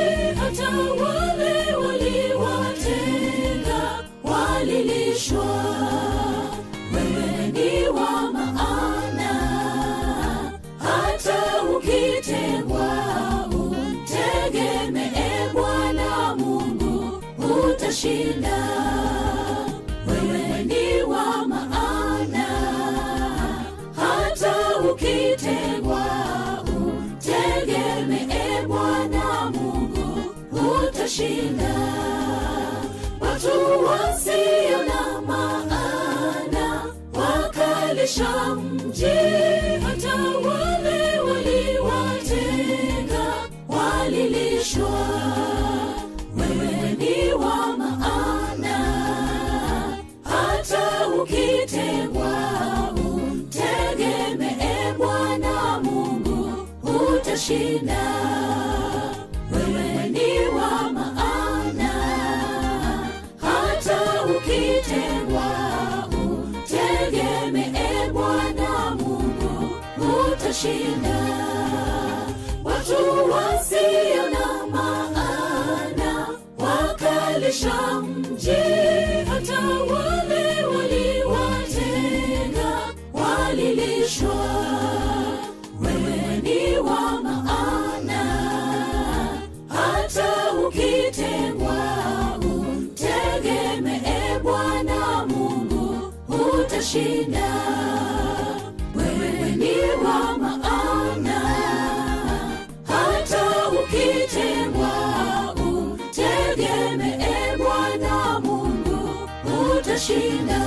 [SPEAKER 5] kushinda. Wewe ni wa maana. Hata ukitengwa utegemee bwana mungu utashinda. Watu wasio na maana wakalisha mji hata wa shida wewe ni wa maana. Hata ukitengwa utegemee bwana mungu. Utashinda. Watu wasio na maana wakalisha mji hata wa shida, wewe ni wa maana, hata ukitemwa utegemee Bwana Mungu utashinda.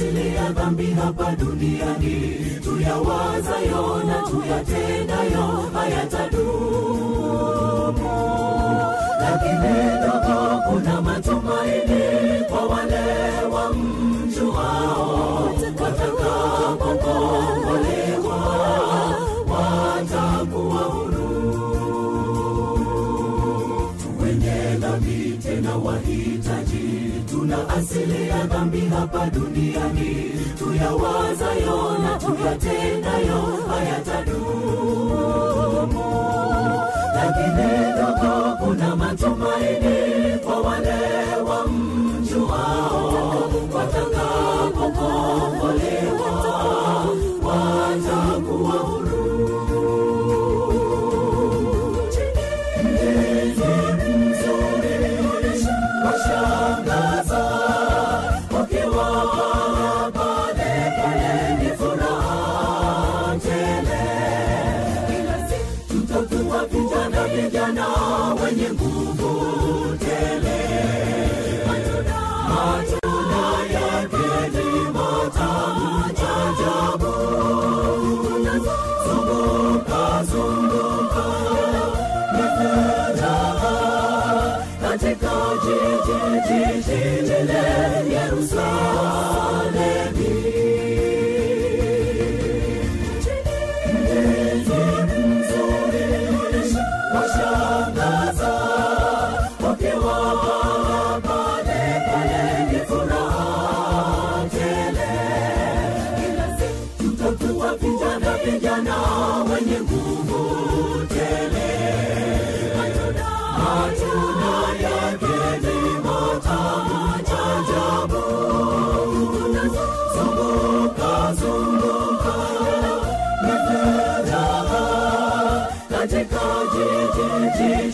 [SPEAKER 5] asili ya dhambi hapa duniani. ya dhambi hapa duniani, tuyawazayo na tuyatendayo hayatadumu, lakini dogo kuna matumaini kwa wale wa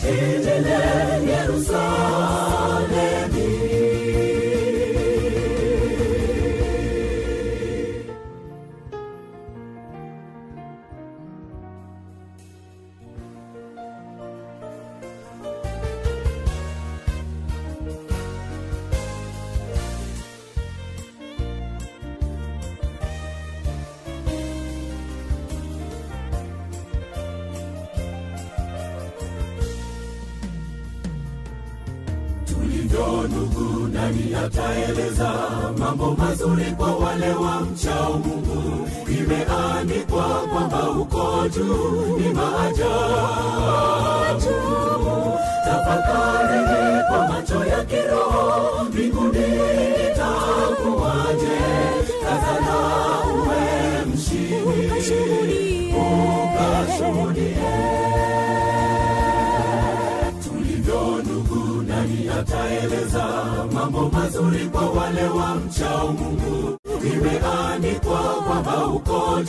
[SPEAKER 5] injili Yerusalemu. Mambo kwa wale wa mchao mungu. Imeandikwa kwamba uko juu ni maajabu Tafakari kwa macho ya kiroho mbinguni itakuwaje? Tazama uwe mshindi ukashuhudie. Tulivyo ndugu nani ataeleza mambo mazuri kwa wale wa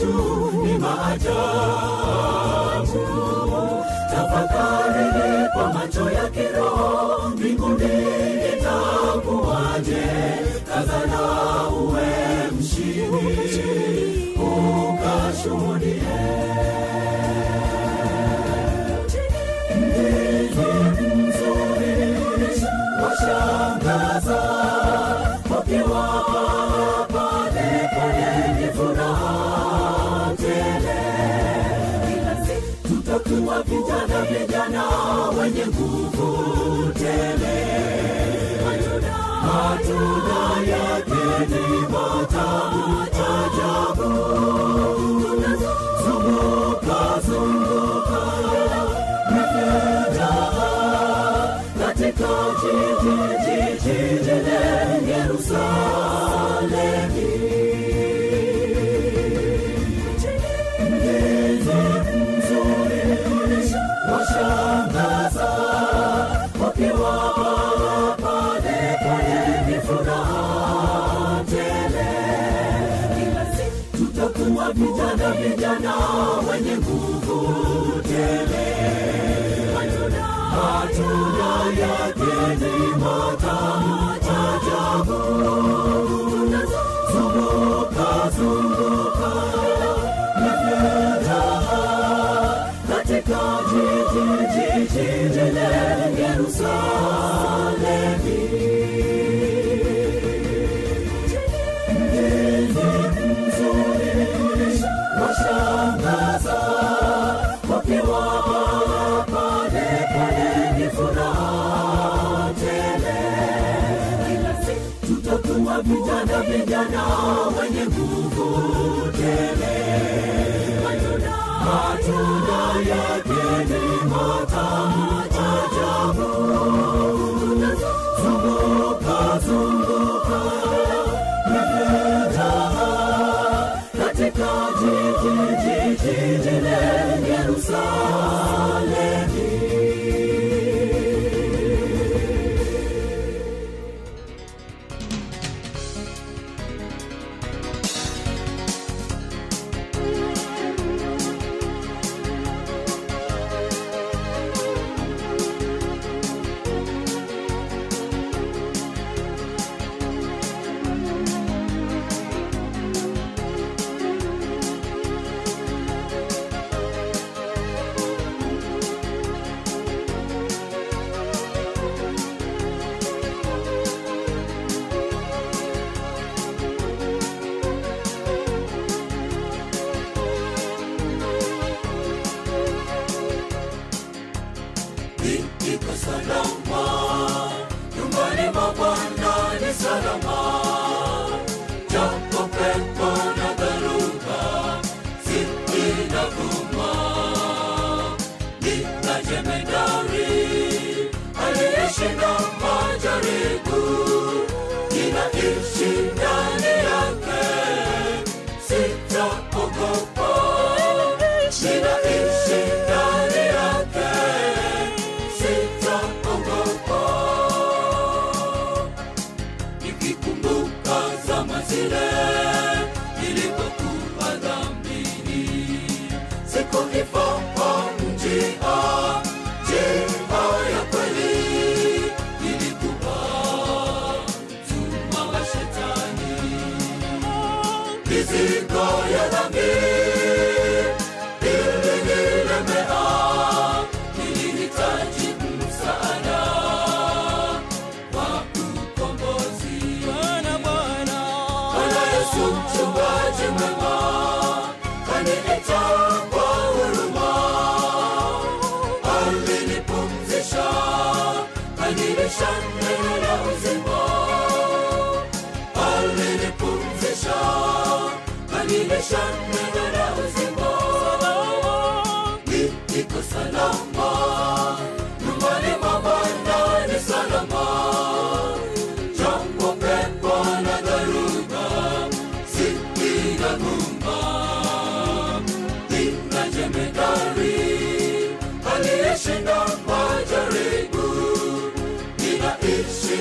[SPEAKER 5] juu ni maajabu. Tafakarini kwa macho ya kiroho. Mbinguni itakuwaje kazana matunda yake ni matamu ajabu zunguka zunguka nipenda katika jiji jiji jile Yerusalemi. Jiji jiji jile jiji jiji jile Shame wala uzima niko salama nyumbani mabanda ni salama jambo majaribu ninaishi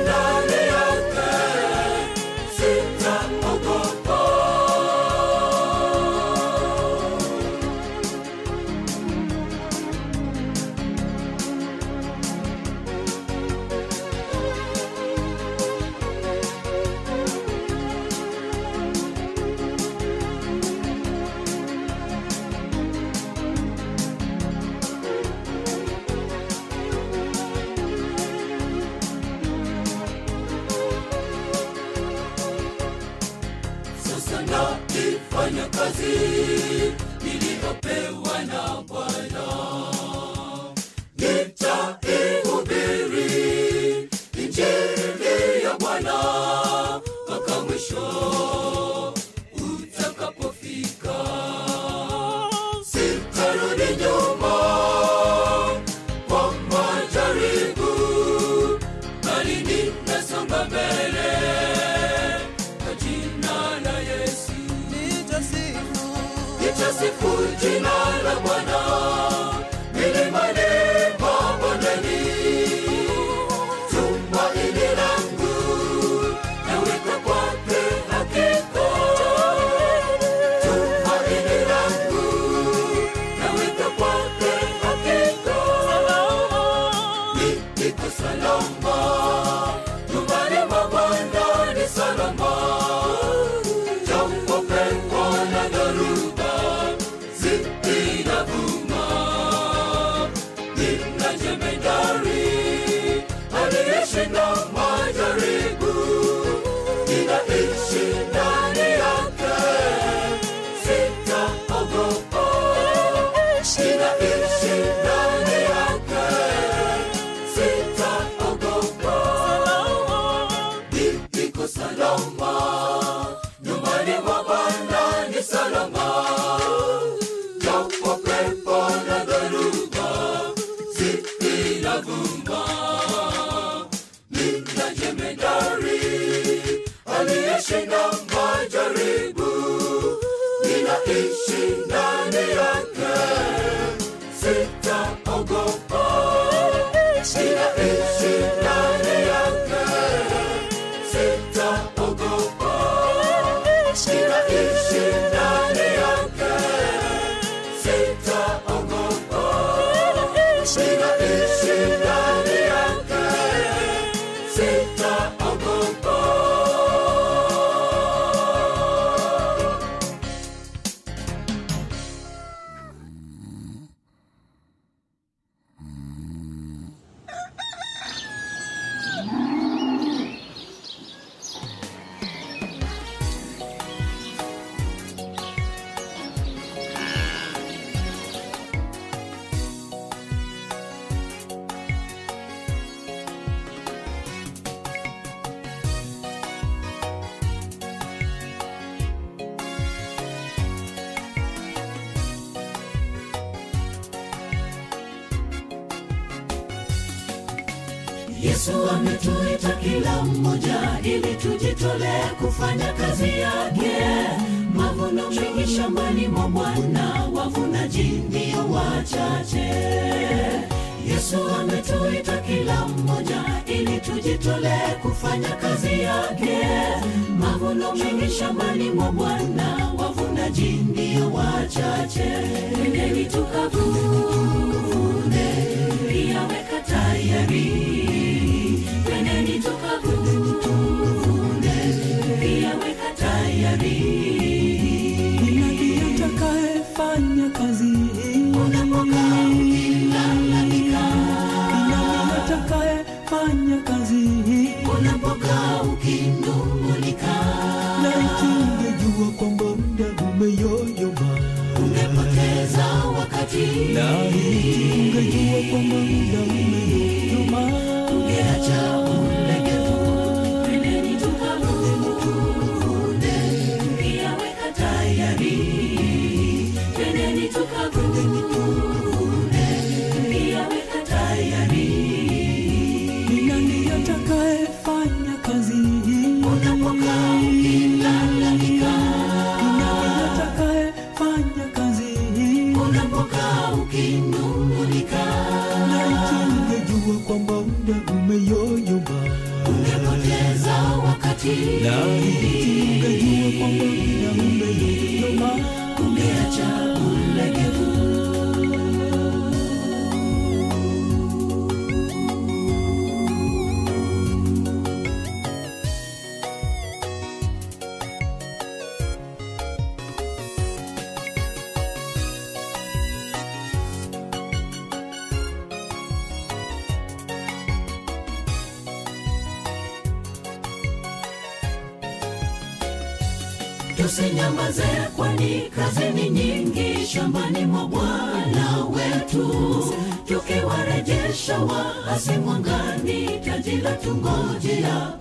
[SPEAKER 5] shawa hasimwangani taji la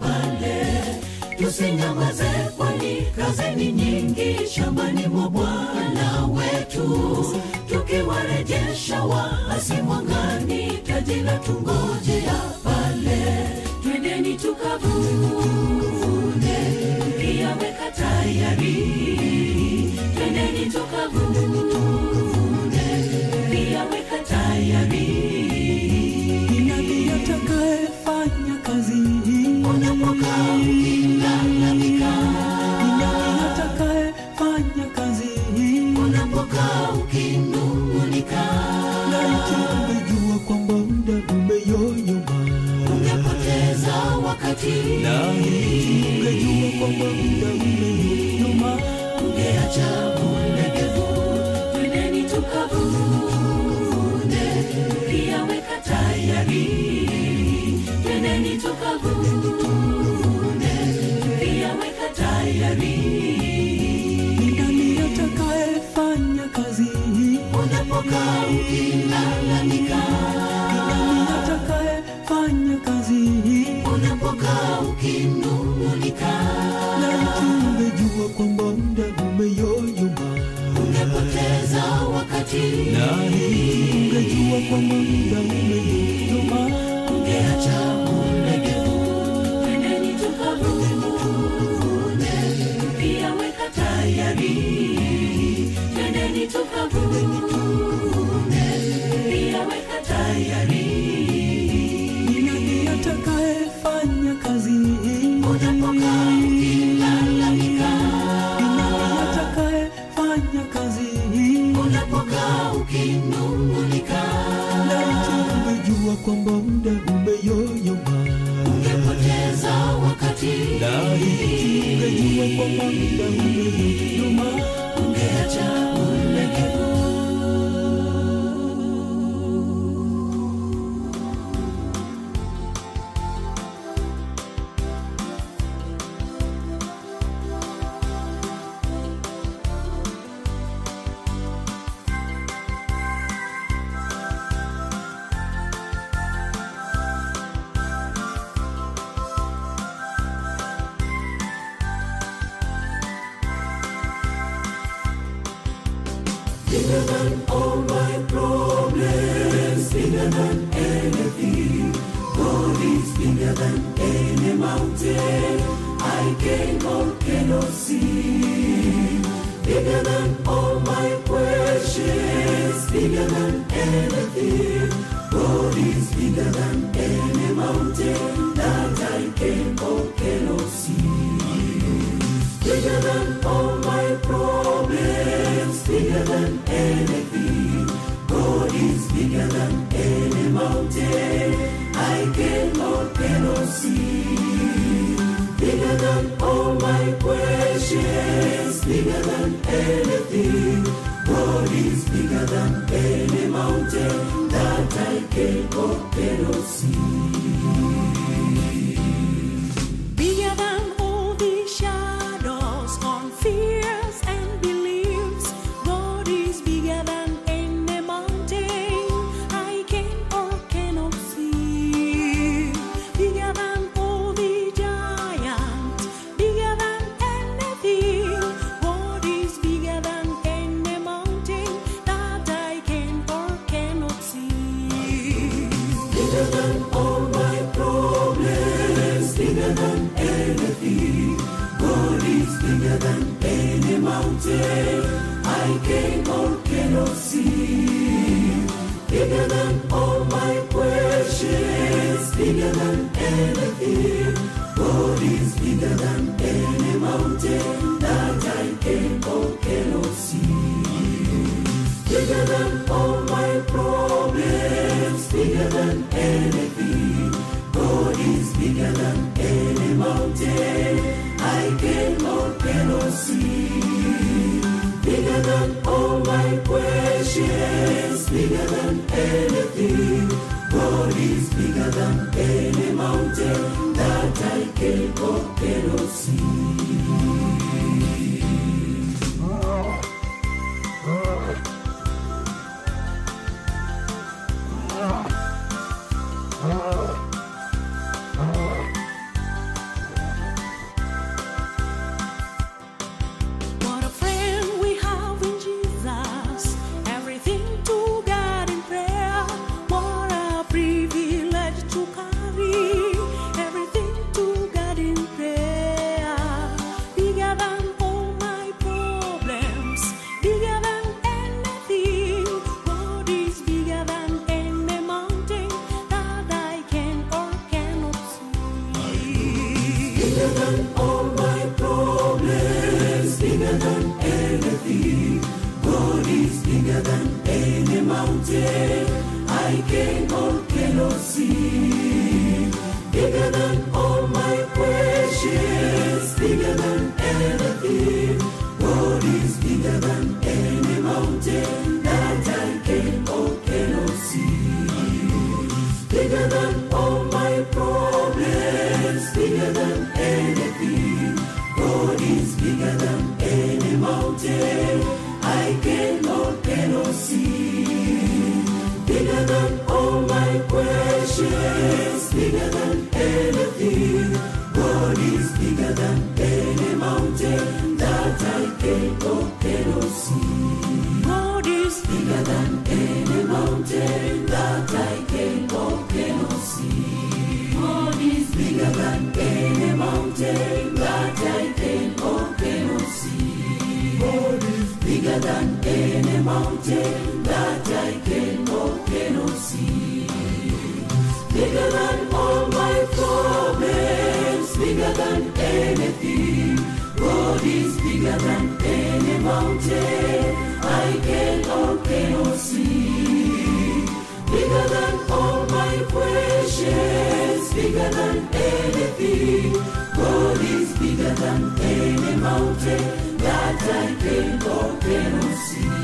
[SPEAKER 5] pale. Tusinyamaze kwani kazi ni nyingi shambani mwa bwana wetu. Tukiwarejesha wahasimwangani taji la tungojea pale. Twendeni tukavune ukiyaweka tayari. Twendeni tukavune. umechoka ukilalamika,
[SPEAKER 4] atakaye kazi hii
[SPEAKER 5] unapokaa
[SPEAKER 4] na laiti ungejua kwamba muda umeyoyoma,
[SPEAKER 5] unapoteza wakati,
[SPEAKER 4] laiti ungejua kwamba muda umeyoyoma.
[SPEAKER 5] bigger than anything. God is bigger than any mountain that I can or cannot see.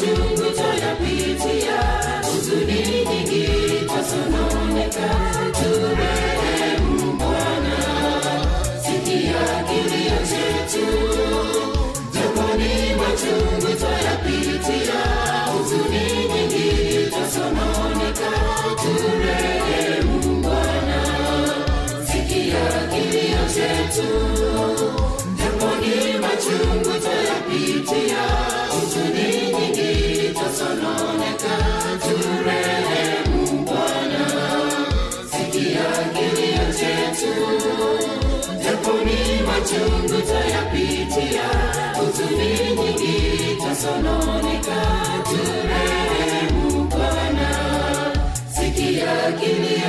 [SPEAKER 5] machungu tunayopitia machungu twayapitia, huzuni nyingi tasononeka. Turehemu Bwana, sikia kilio.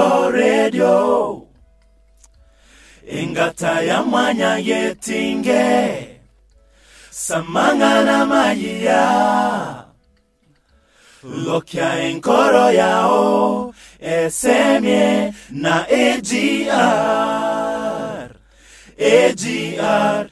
[SPEAKER 6] Global Radio. Ingata y'amanya yetinge. Samanga na mayiya lokya enkoro yao. Esemye na AGR AGR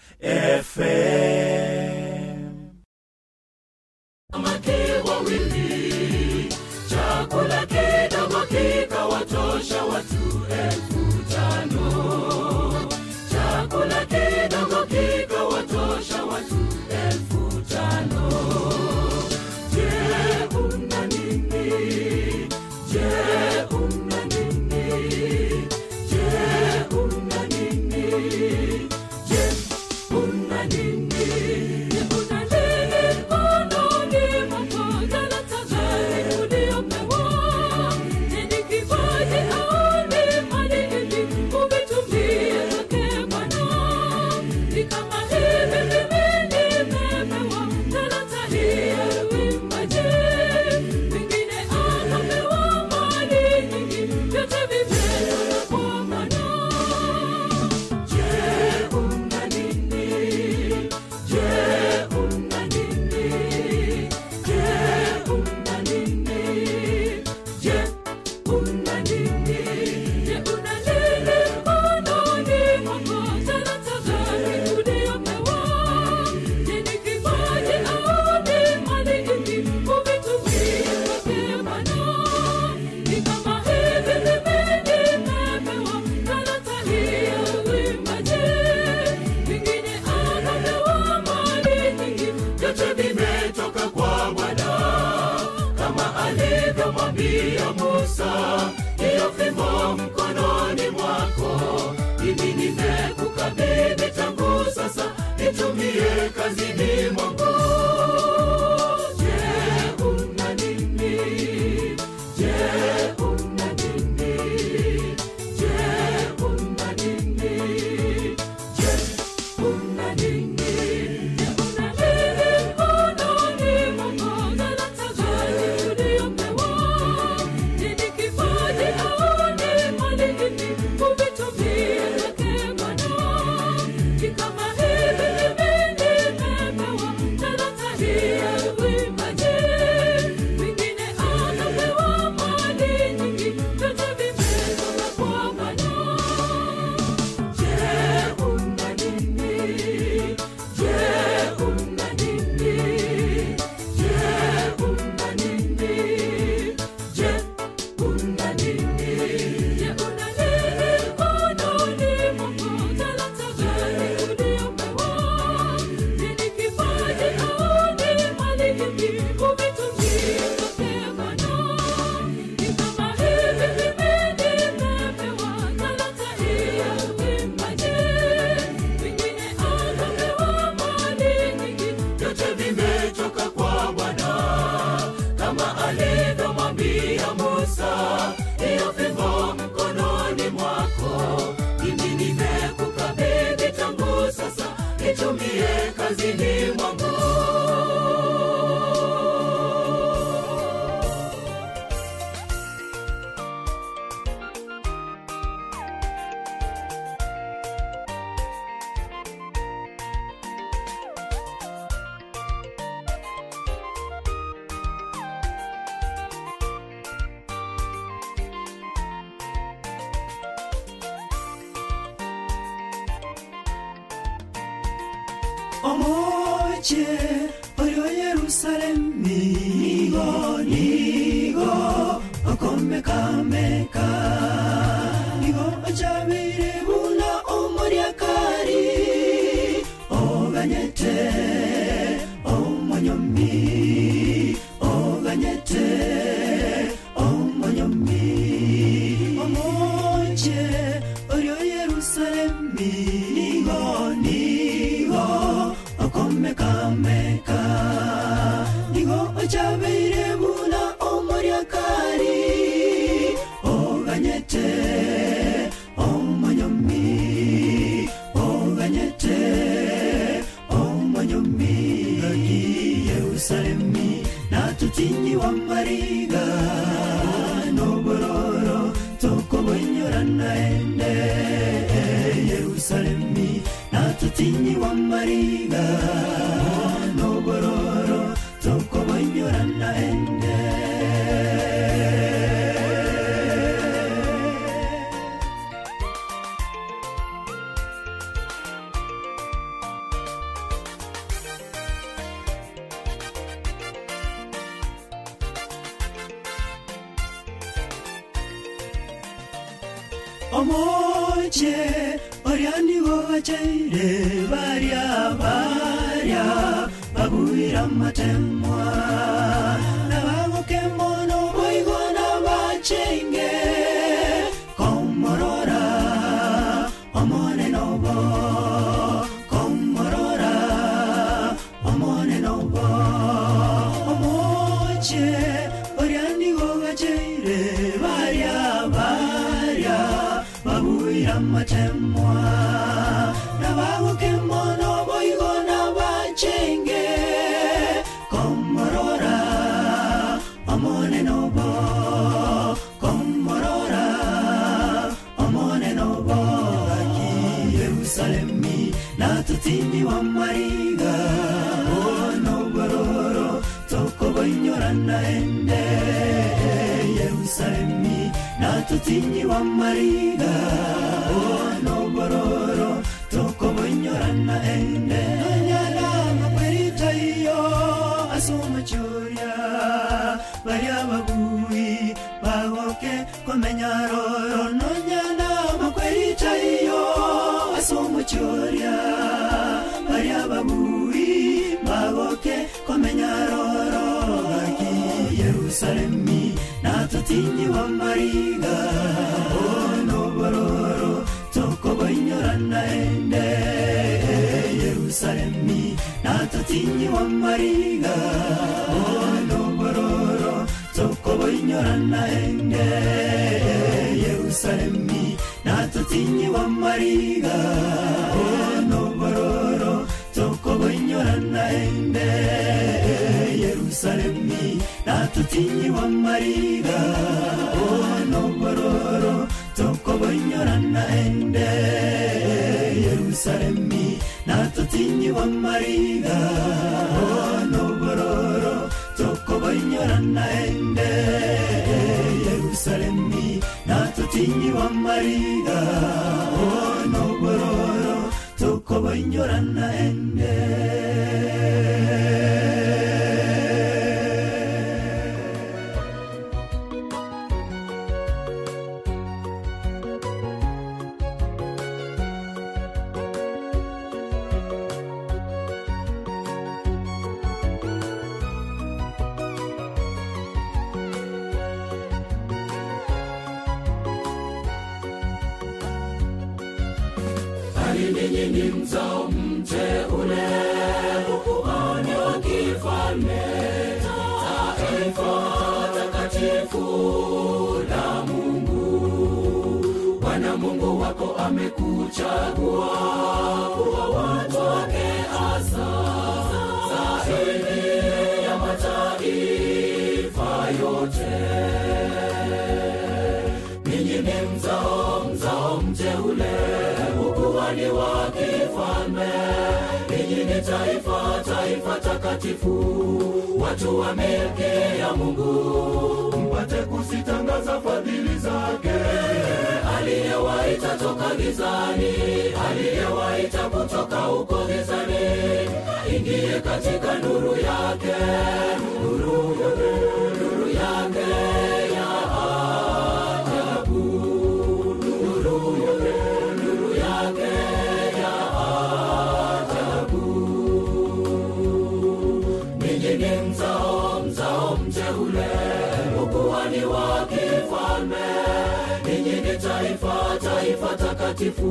[SPEAKER 2] taifa, taifa takatifu,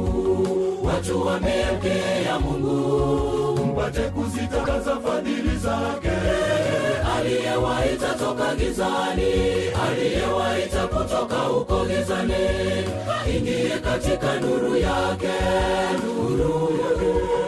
[SPEAKER 2] watu ya Mungu, mpate kuzitangaza fadhili zake. Aliyewaita toka gizani, aliyewaita kutoka huko gizani, ingie katika nuru yake, nuru, nuru.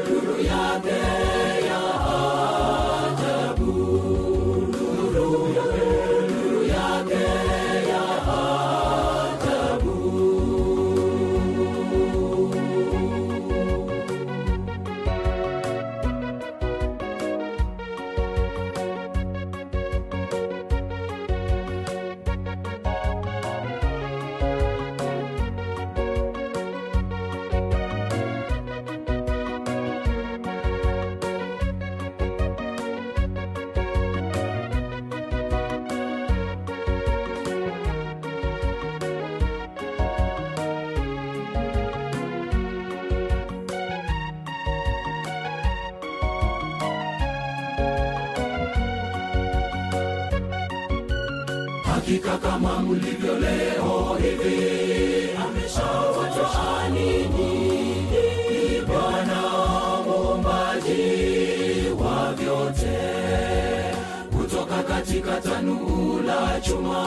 [SPEAKER 2] tanuu la chuma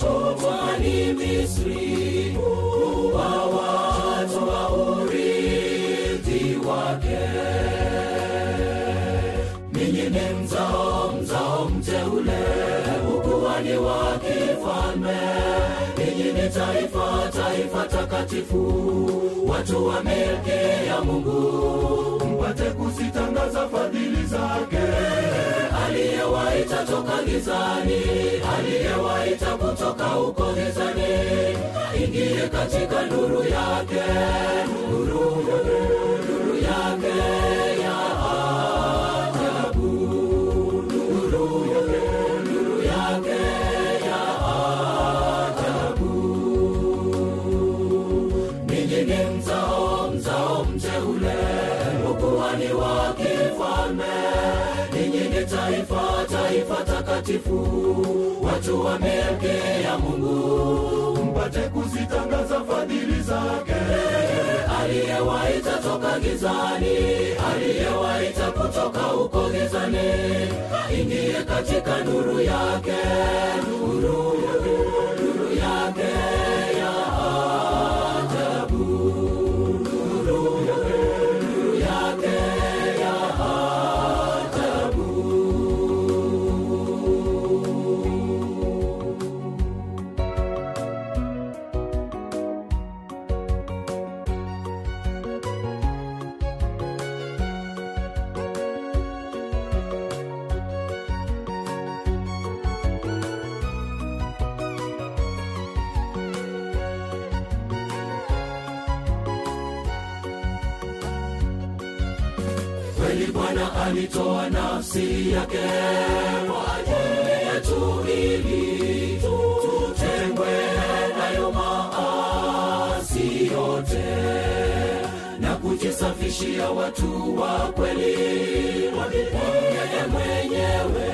[SPEAKER 2] toka Misri kuwa watu wa urithi wake. Ninyi ni mzao mzao mteule, ukuhani wa kifalme, ninyi ni taifa taifa takatifu, watu wa milki ya Mungu, mpate kuzitangaza fadhili zake aliyewaita toka gizani aliyewaita kutoka huko gizani ingie katika nuru yake nuru, nuru.
[SPEAKER 5] Taifa takatifu watu wa milki ya mungu mpate kuzitangaza fadhili zake. Aliyewaita toka gizani aliyewaita kutoka huko gizani ingie katika nuru yake. Nuru nuru nafsi yake kwa yetu ili tutengwe nayo maasi yote na kujisafishia watu wa kweli wamyeye mwenyewe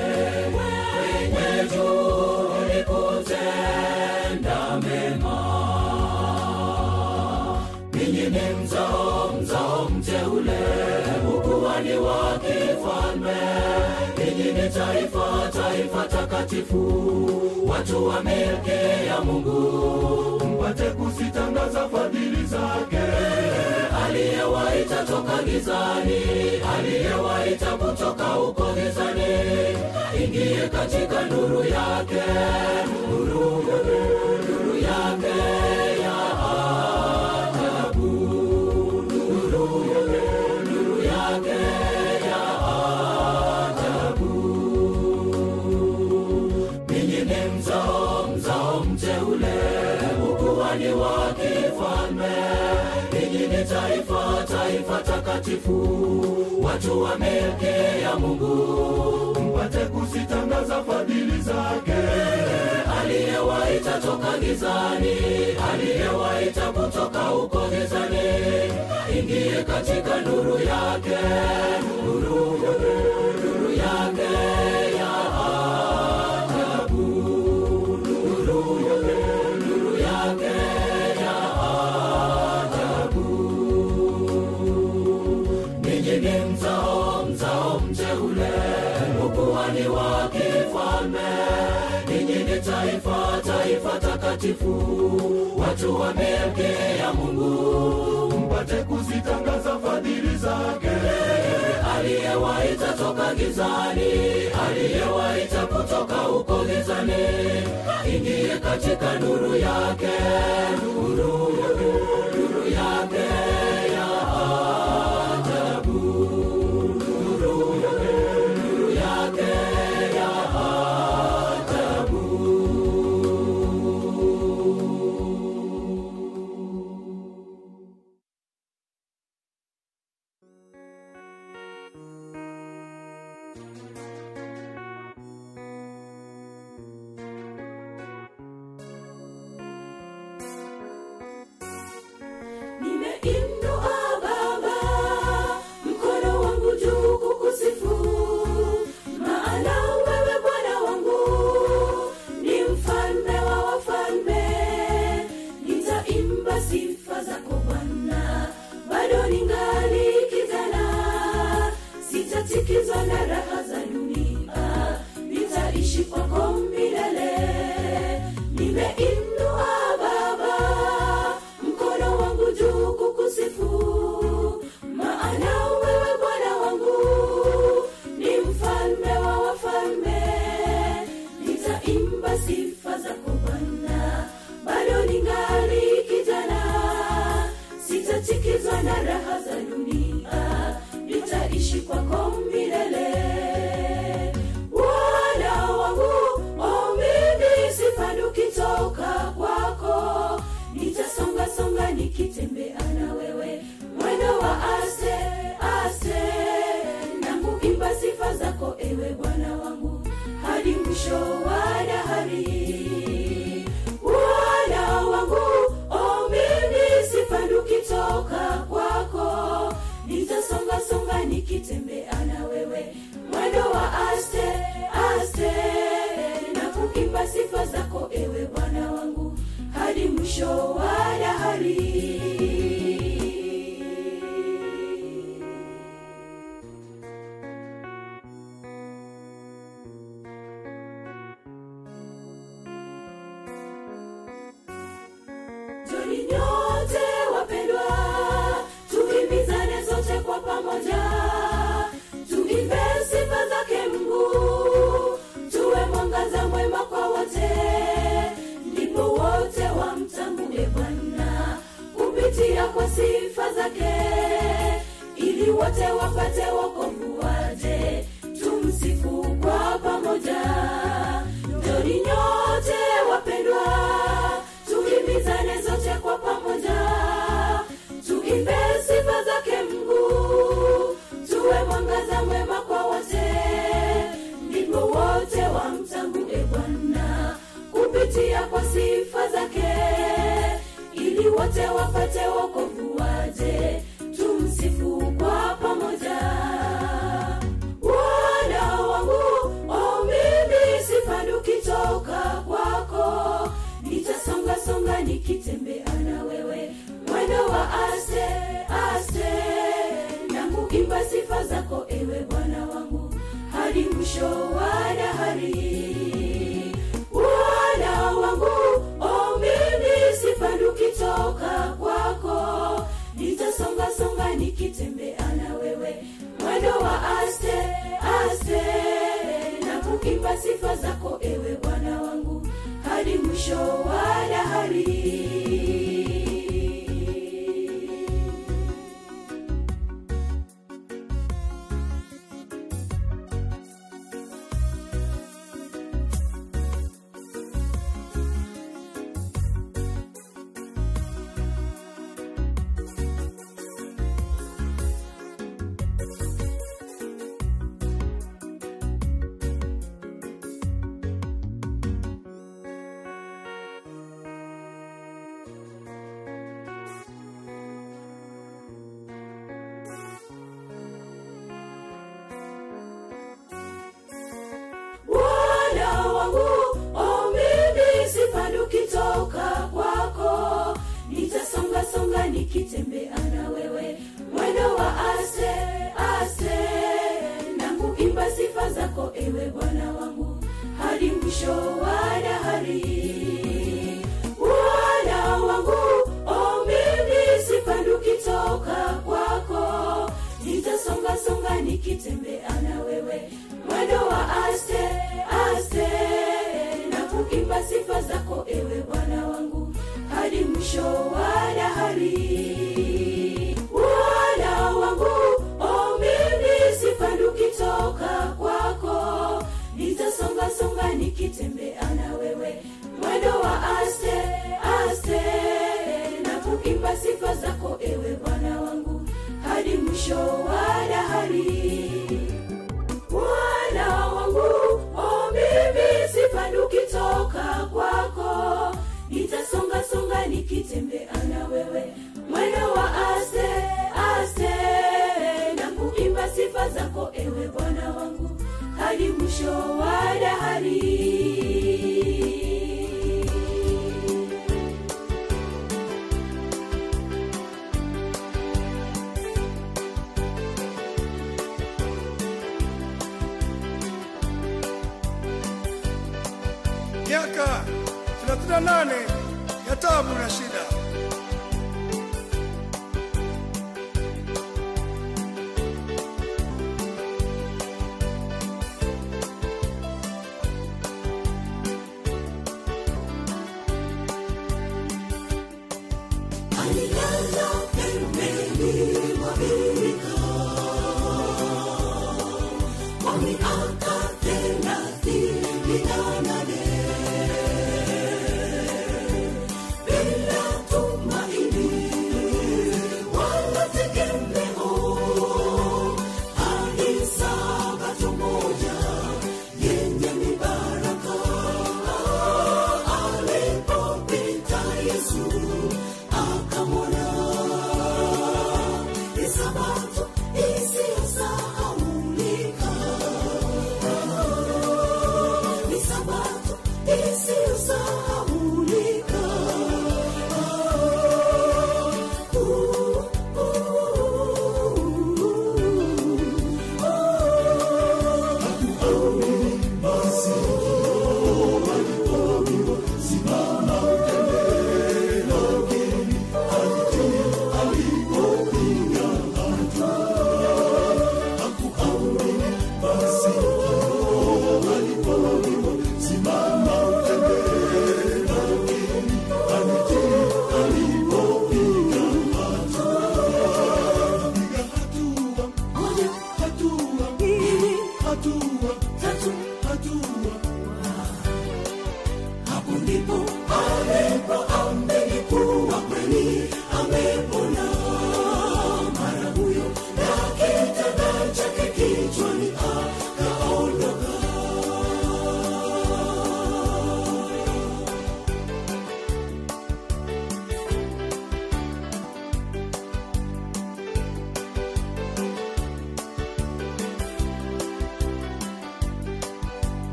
[SPEAKER 5] ni taifa taifa takatifu. Watu wa milki ya mungu mpate kuzitangaza fadhili zake. Aliyewaita toka gizani aliyewaita kutoka huko gizani ingie katika nuru yake. Nuru nuru taifa takatifu watu ya mungu mpate kuzitangaza fadhili zake. Aliyewaita toka gizani aliyewaita kutoka huko gizani ingie katika nuru yake. Nuru nuru taifa takatifu. Watu wa ya mungu mpate kuzitangaza fadhili zake. Aliyewaita toka gizani aliyewaita kutoka huko gizani ingie katika nuru yake. Nuru nuru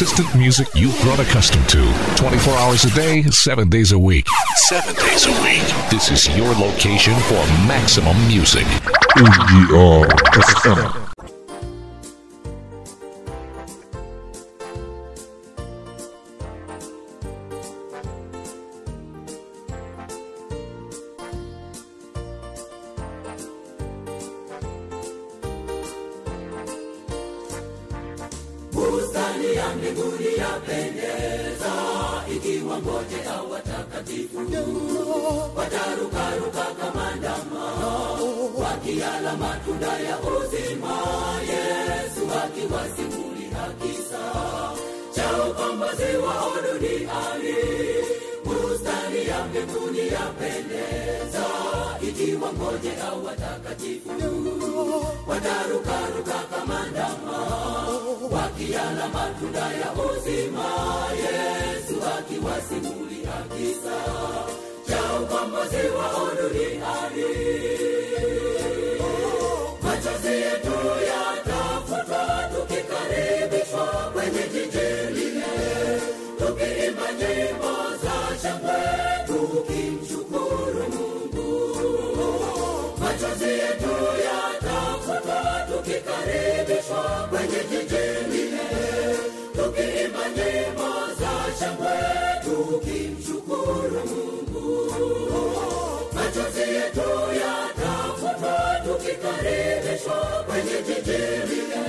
[SPEAKER 7] consistent music you've grown accustomed to 24 hours a day, 7 days a week. 7 days a week. This is your location for maximum music.
[SPEAKER 8] ODR
[SPEAKER 5] bustani ya mbinguni yapendeza ikiwa ngoje au watakatifu. Watarukaruka kama ndama wakiala matunda ya uzima. Yesu akiwasimulia kisa cha ukombozi wao duniani ya mbinguni yapendeza ikiwa ngoje au watakatifu watarukaruka kama ndama wakiala matunda ya uzima yesu akiwasimulia kisa cha ukombozi wao duniani machozi yetu yatafutwa tukikaribishwa kwenye jiji tukikaribishwa kwenye jiji lile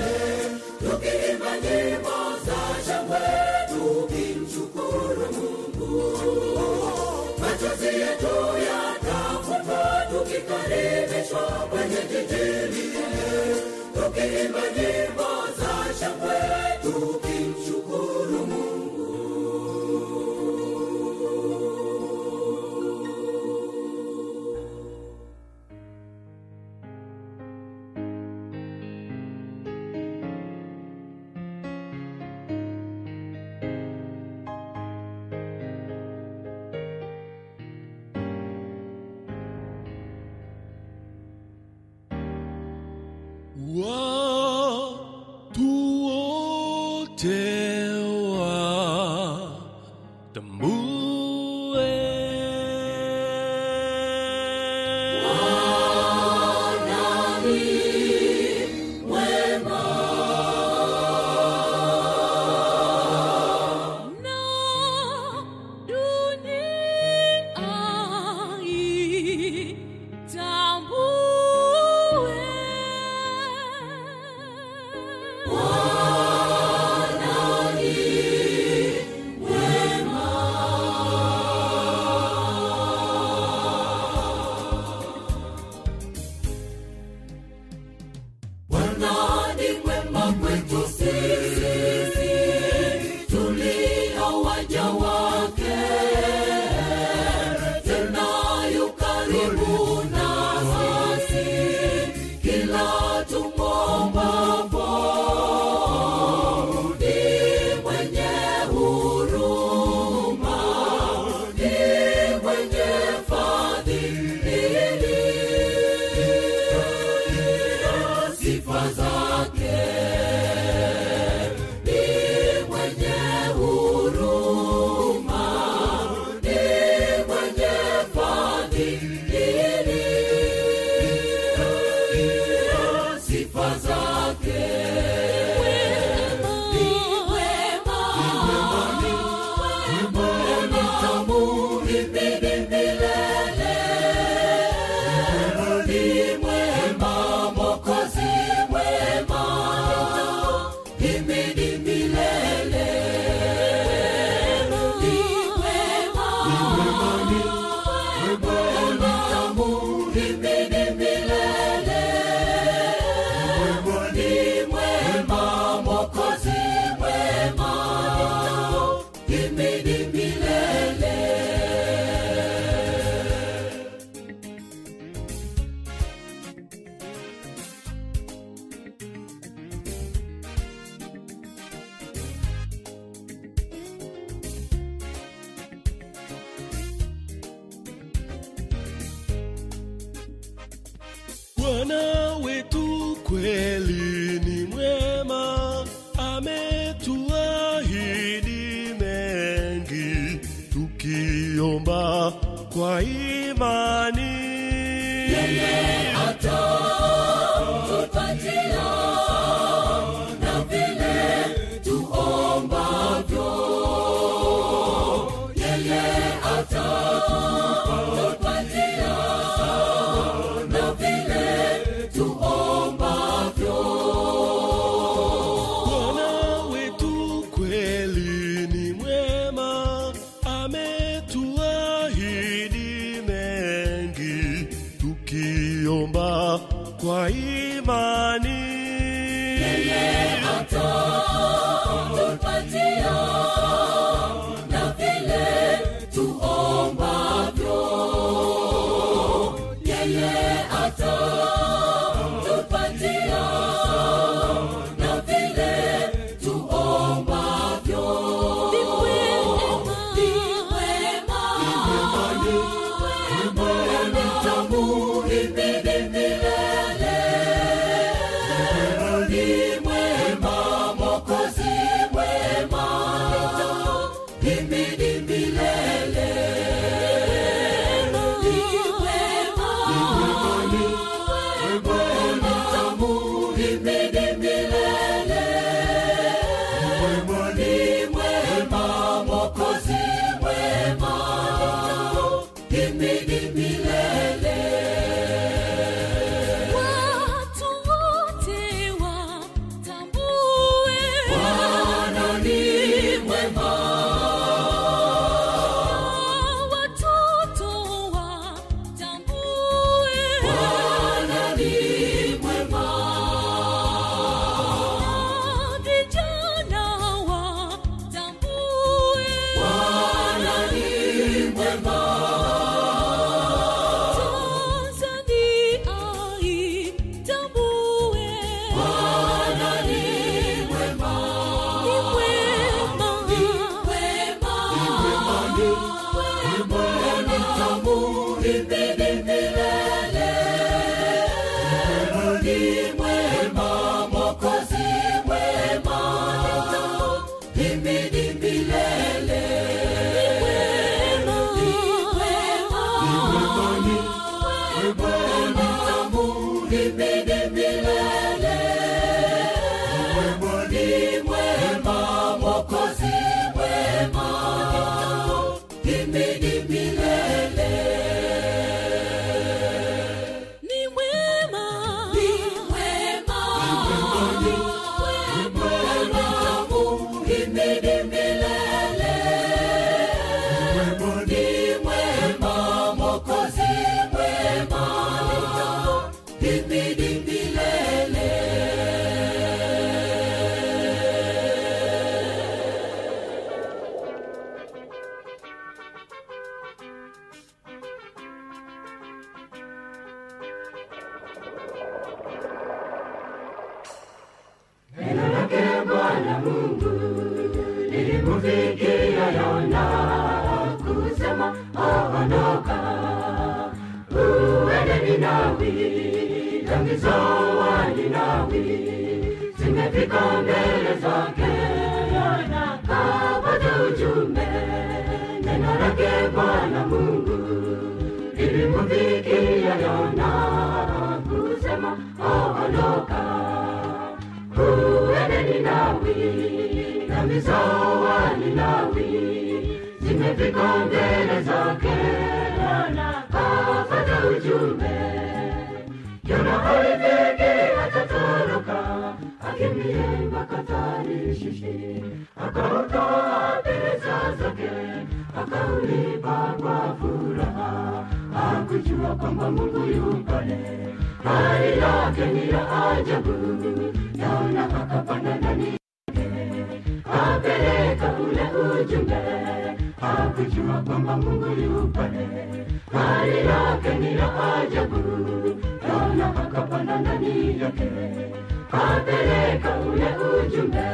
[SPEAKER 5] tukiimba nyimbo za shangwe tukimshukuru mungu. Machozi yetu yatafutwa tukikaribishwa kwenye jiji lile tukiimba nyimbo zimefika mbele zake. afata ujumbe, Yona alipeke atatoroka, akimbie mpaka Tarishishi, pesa zake, akaulipa kwa furaha, hakujua kwamba Mungu yu hali yake ni ya ajabu. Yona akapanda kwamba Mungu yu pale, hali yake ni ya ajabu. Yona akapanda ndani yake, kapeleka ule ujumbe.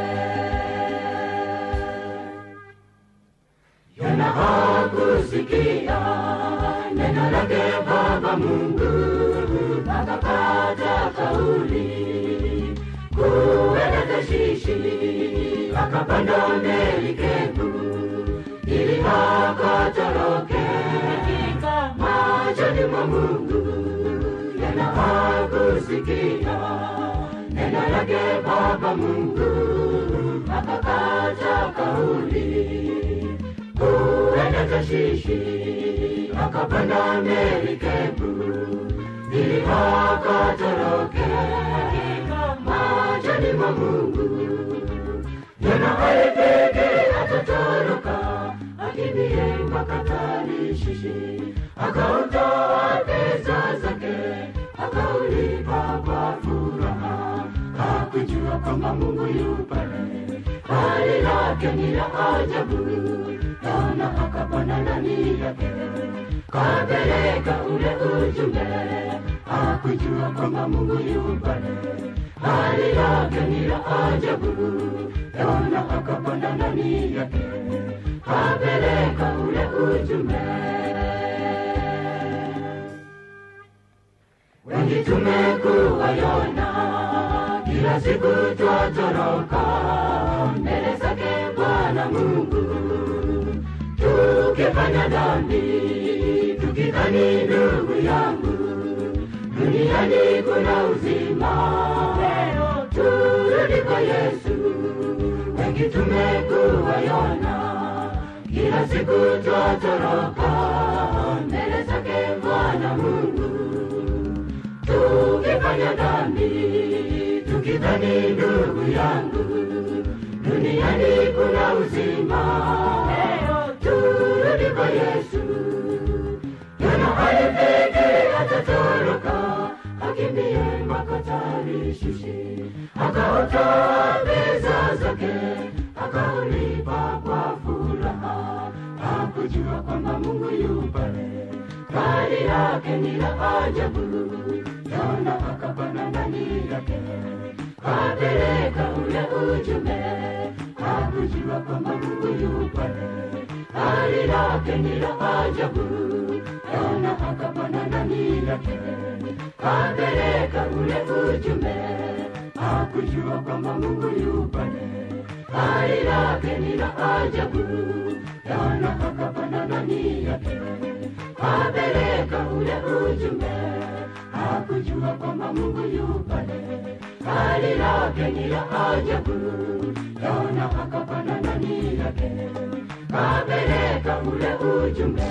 [SPEAKER 5] Yona hakusikia neno lake Baba Mungu, akapata kauli. Kuenda Tashishi, akapanda merikebu ili akatoroke machoni mwa Mungu. Yona hakusikia neno lake Baba Mungu, akakata kauli kuenda Tashishi, akapanda merikebu ili akatoroke machoni mwa Mungu. Yona alipeke atatoroka, akimbie mpaka Tarishishi, akaondoa pesa zake akaulipa kwa furaha. Hakujua kwamba Mungu yu hali yake ni ya ajabu, tena akapanda ndani yake kapeleka ule ujumbe. Hakujua kwamba Mungu yu pale, hali yake ni ya ajabu, tena akapanda ndani yake kapeleka ule ujumbe. Wengi tumekuwa Yona, kila siku twatoroka mbele zake Bwana Mungu, tukifanya dhambi, tukidhani ndugu yangu, duniani kuna uzima, leo turudi kwa Yesu. Wengi tumekuwa Yona, kila siku twatoroka mbele zake Bwana Mungu. Tukifanya dhambi, tukidhani ndugu yangu, duniani kuna uzima, turudi kwa Yesu. Yona alifikiri atatoroka, akimbie Tarishishi, akaota pesa zake, akaulipa kwa hakujua kwamba Mungu yu pale, yake ni la ajabu. Yona akapanda ndani yake, kapeleka ule ujumbe, hakujua kwamba Mungu yu pale, hali yake ni la ajabu. Yona akapanda ndani yake, kapeleka ule ujumbe, hakujua kwamba Mungu yu pale, yake ni la ajabu. Yona akapanda ndani yake, apeleka ule ujumbe hakujua kwamba Mungu yu pale, hali lake ni la ajabu. Yona akapanda ndani yake, apeleka ule ujumbe.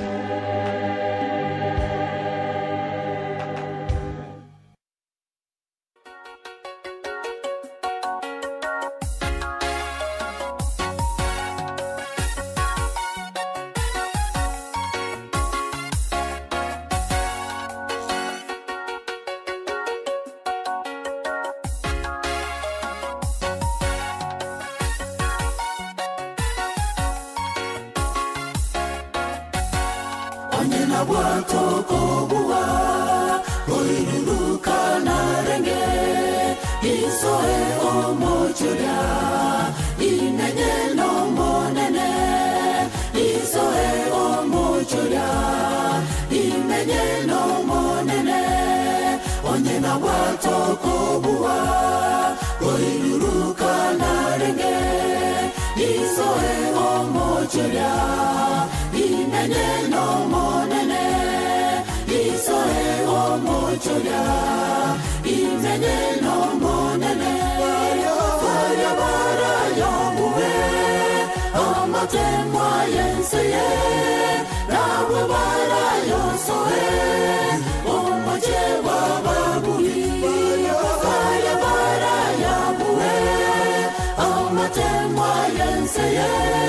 [SPEAKER 5] Yenseye nawe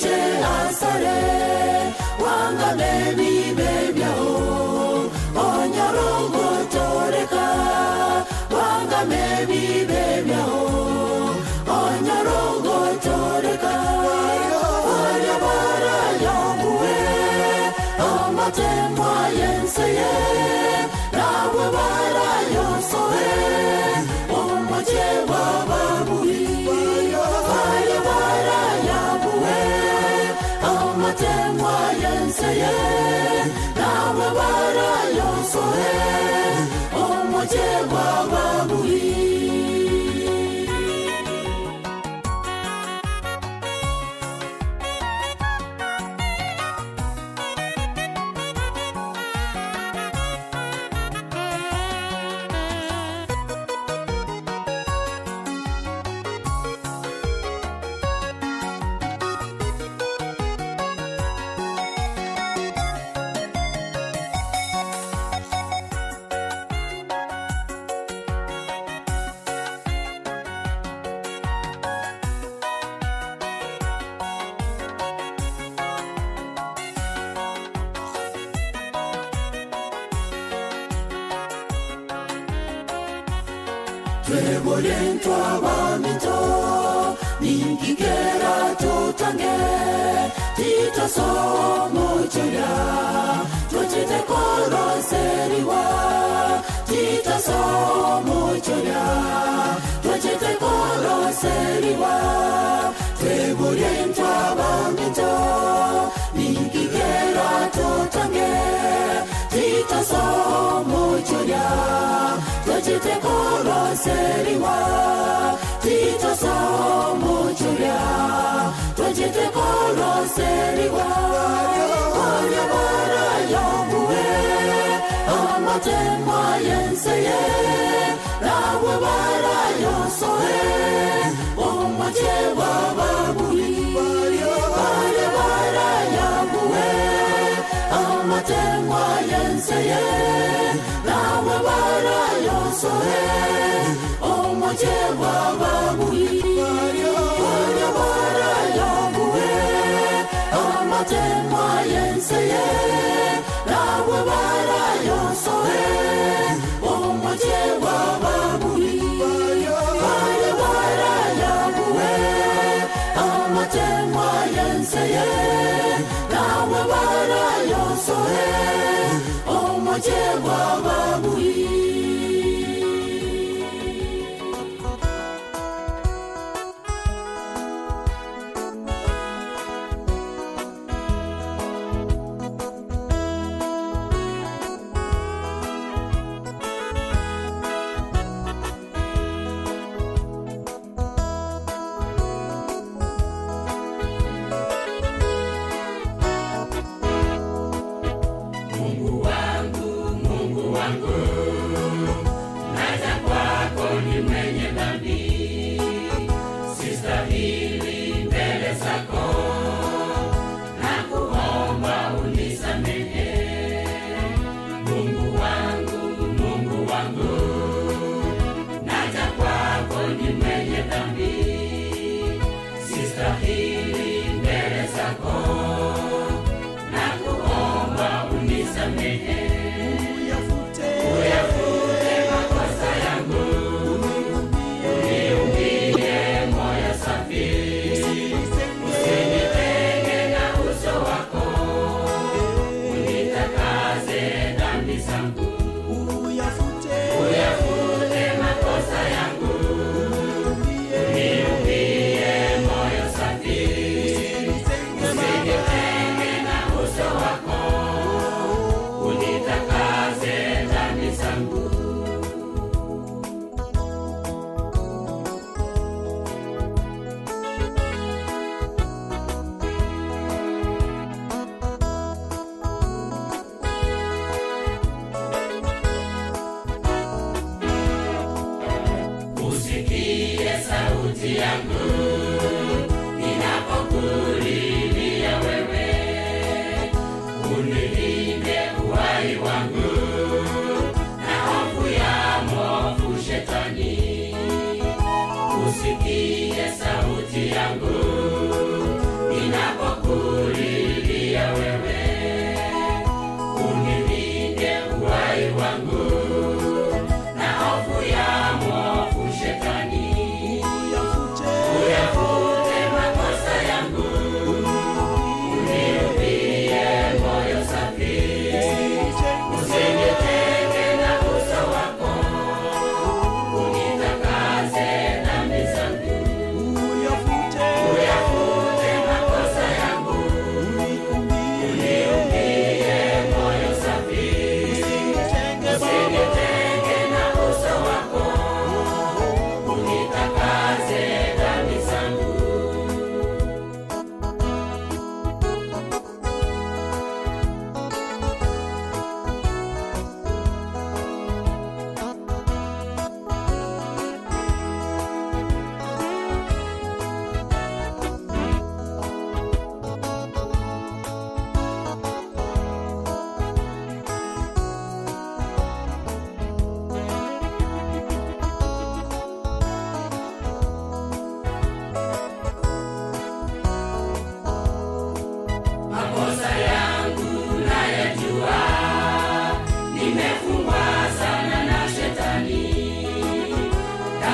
[SPEAKER 5] ochiche asore wangame bibemyao jẹ́ wọ́wọ́.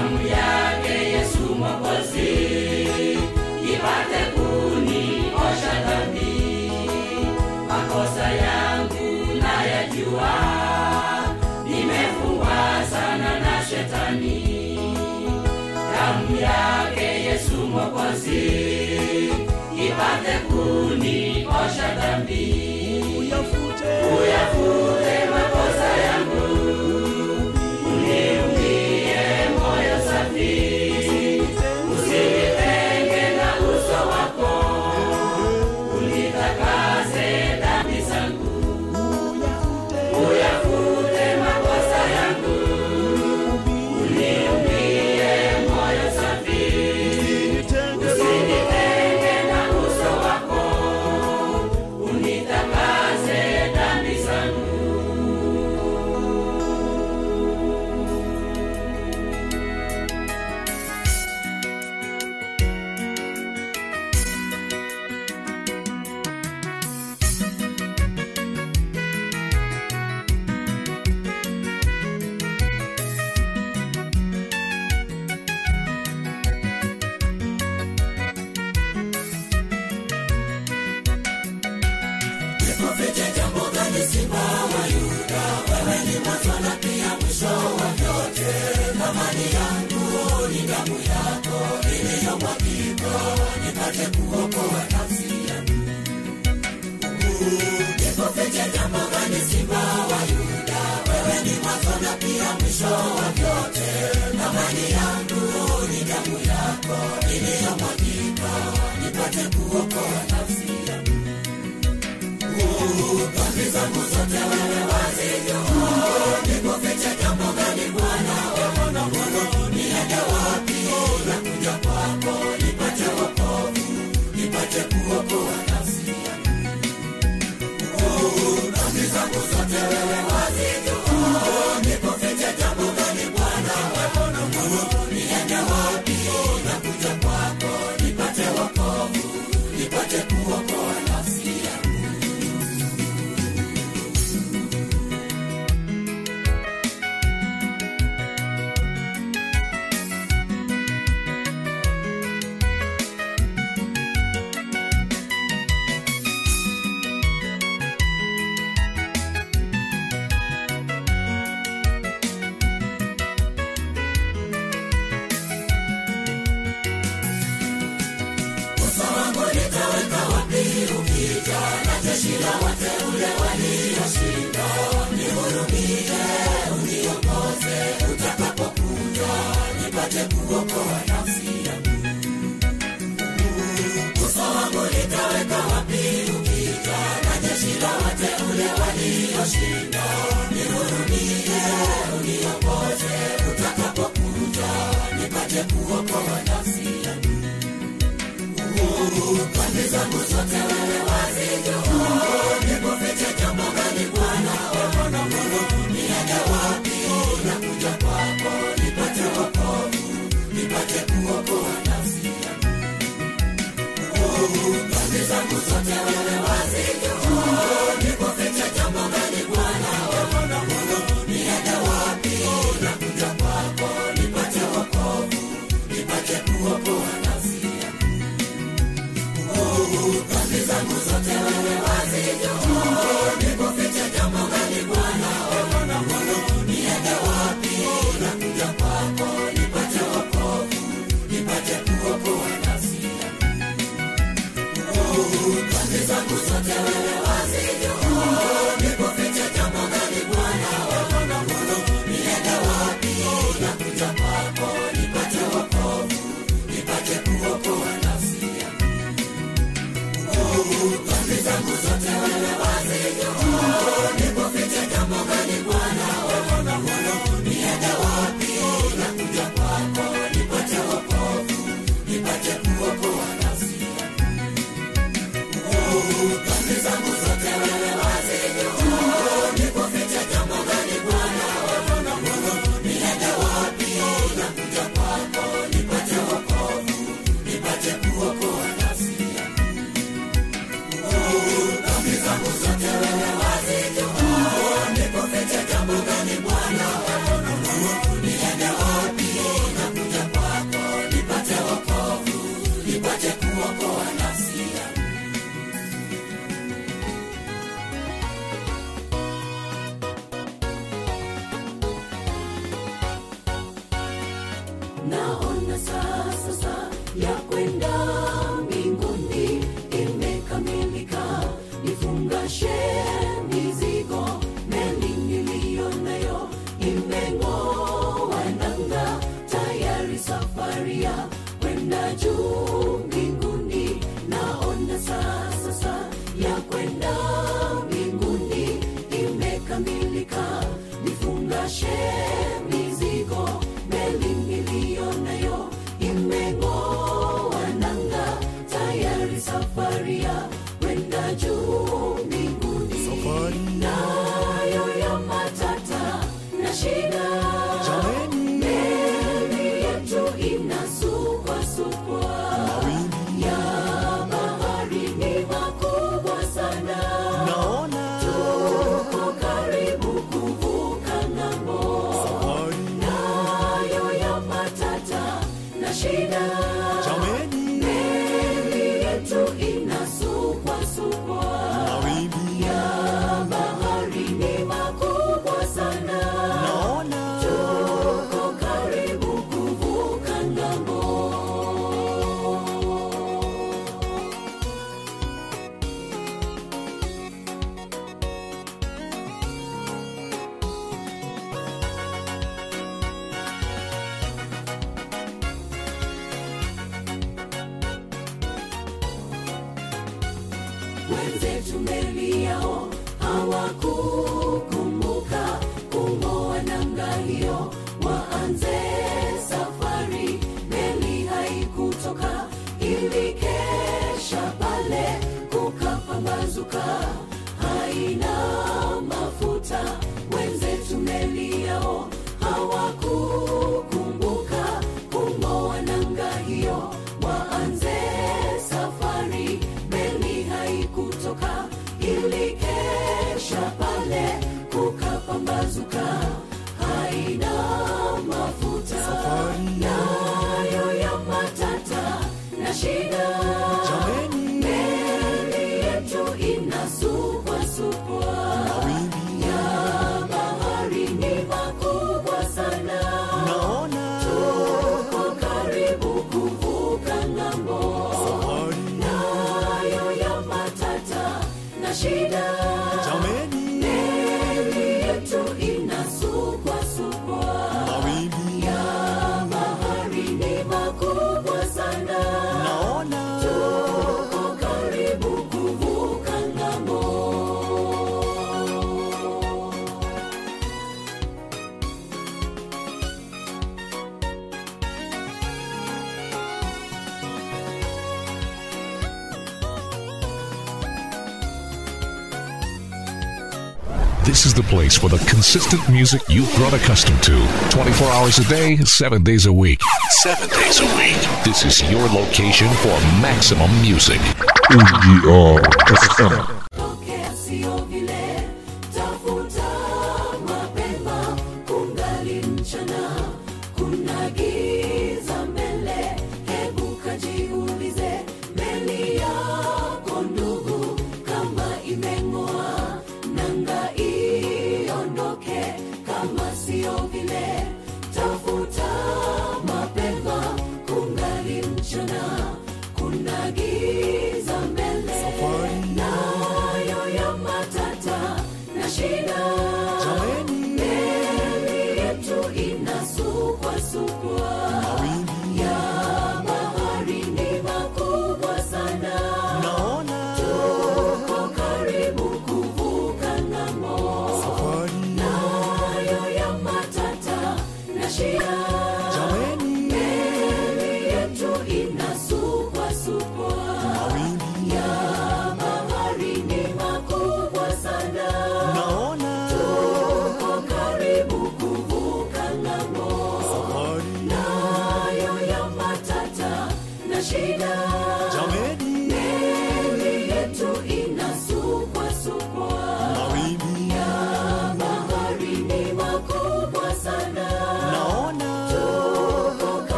[SPEAKER 5] damu yake Yesu Mwokozi makosa yangu na yajua, nimefungwa sana na shetani. Damu yake Yesu Mwokozi ipate kuniosha uyafute, uyafute. upate kuokoa nafsi yangu. Dhambi zangu zote wewe wazijua, nikufiche jambo gani Bwana? Wewe na Bwana niende wapi? Na kuja kwako nipate wokovu, nipate kuokoa nafsi yangu. Dhambi zangu zote wewe kupasuka haina
[SPEAKER 7] place for the consistent music you've grown accustomed to. 24 hours a day, 7 days a week. 7 days a week. This is your location for maximum music.
[SPEAKER 5] EGR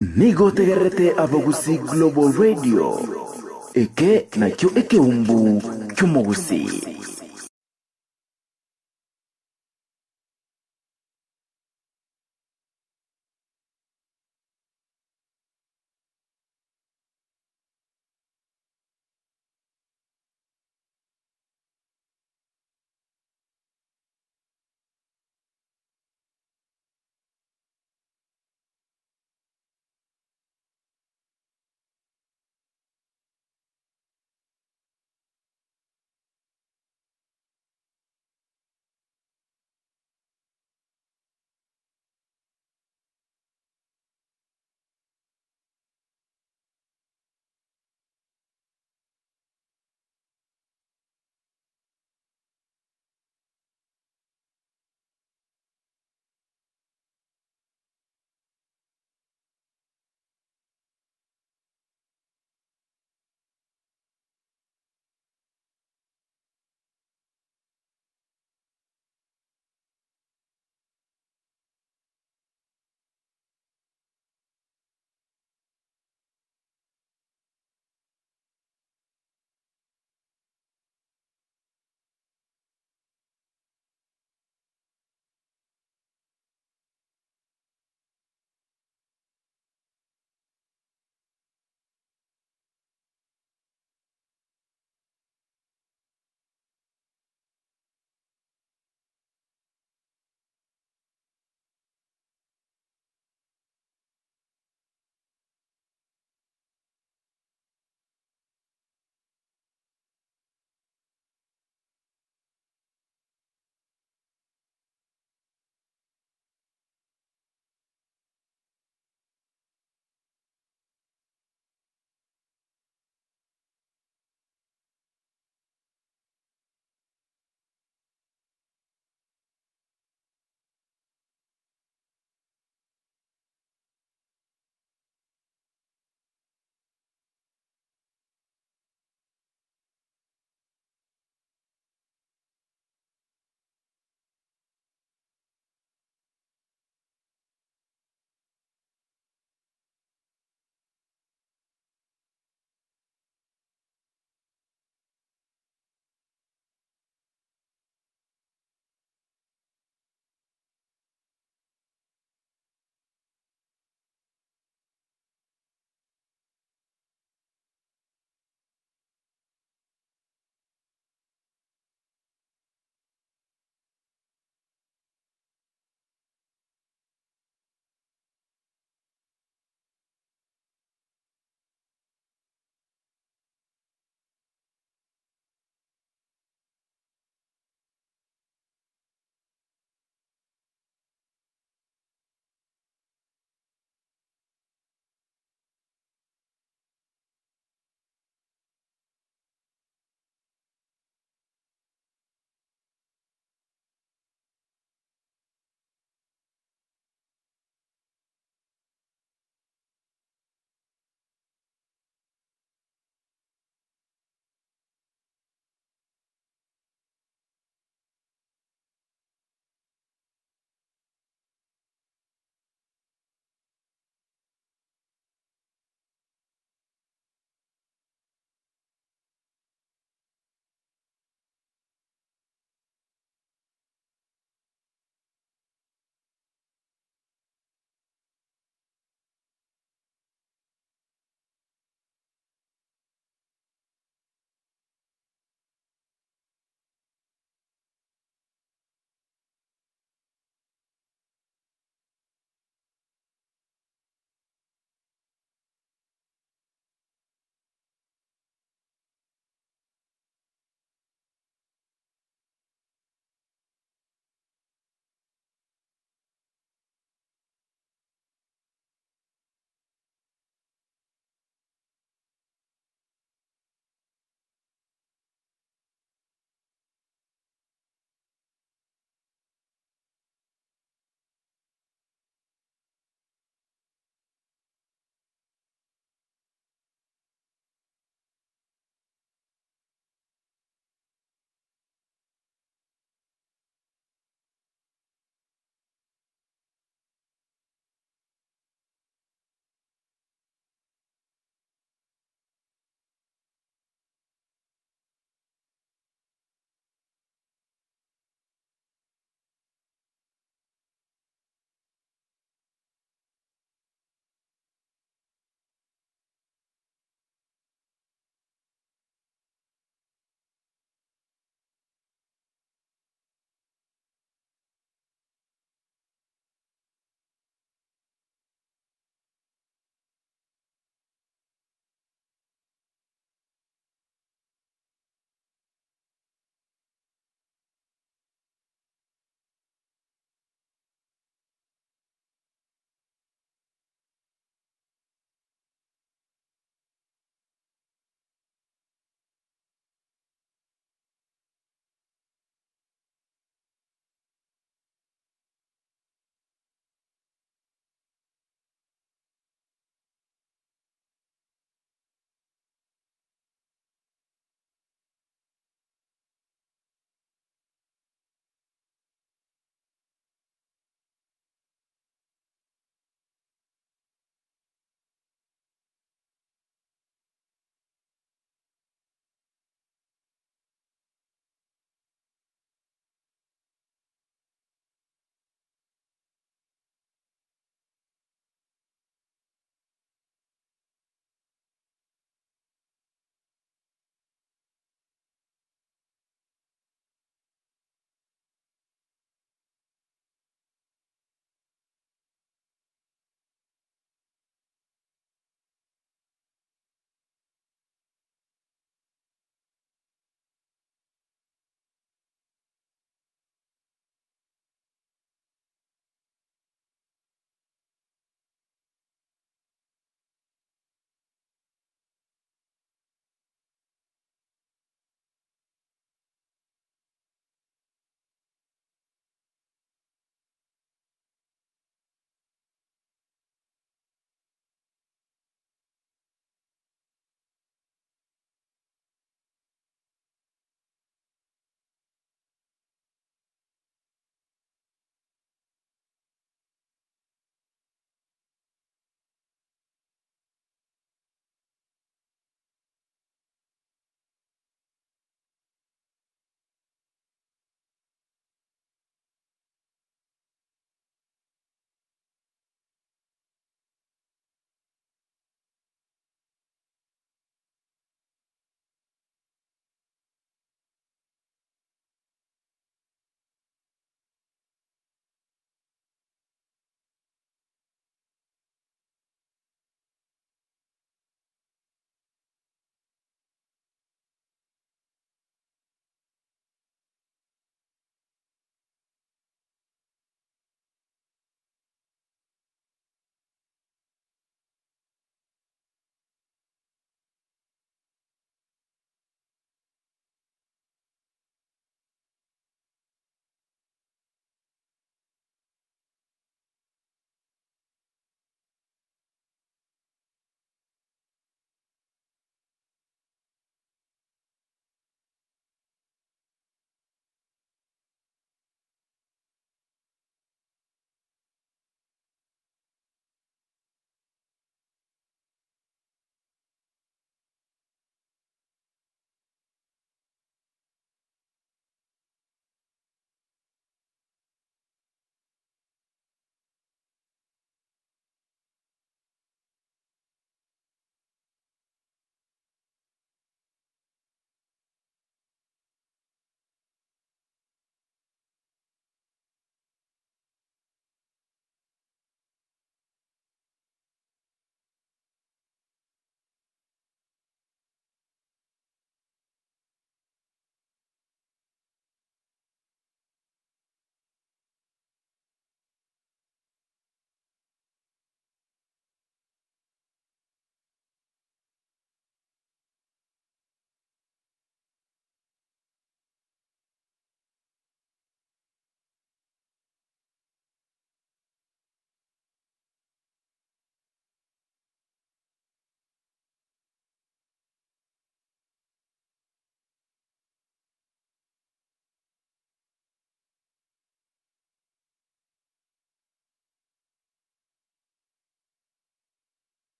[SPEAKER 9] nigotegerete abogusi global radio. Eke nakyo ekeumbu ky'umugusi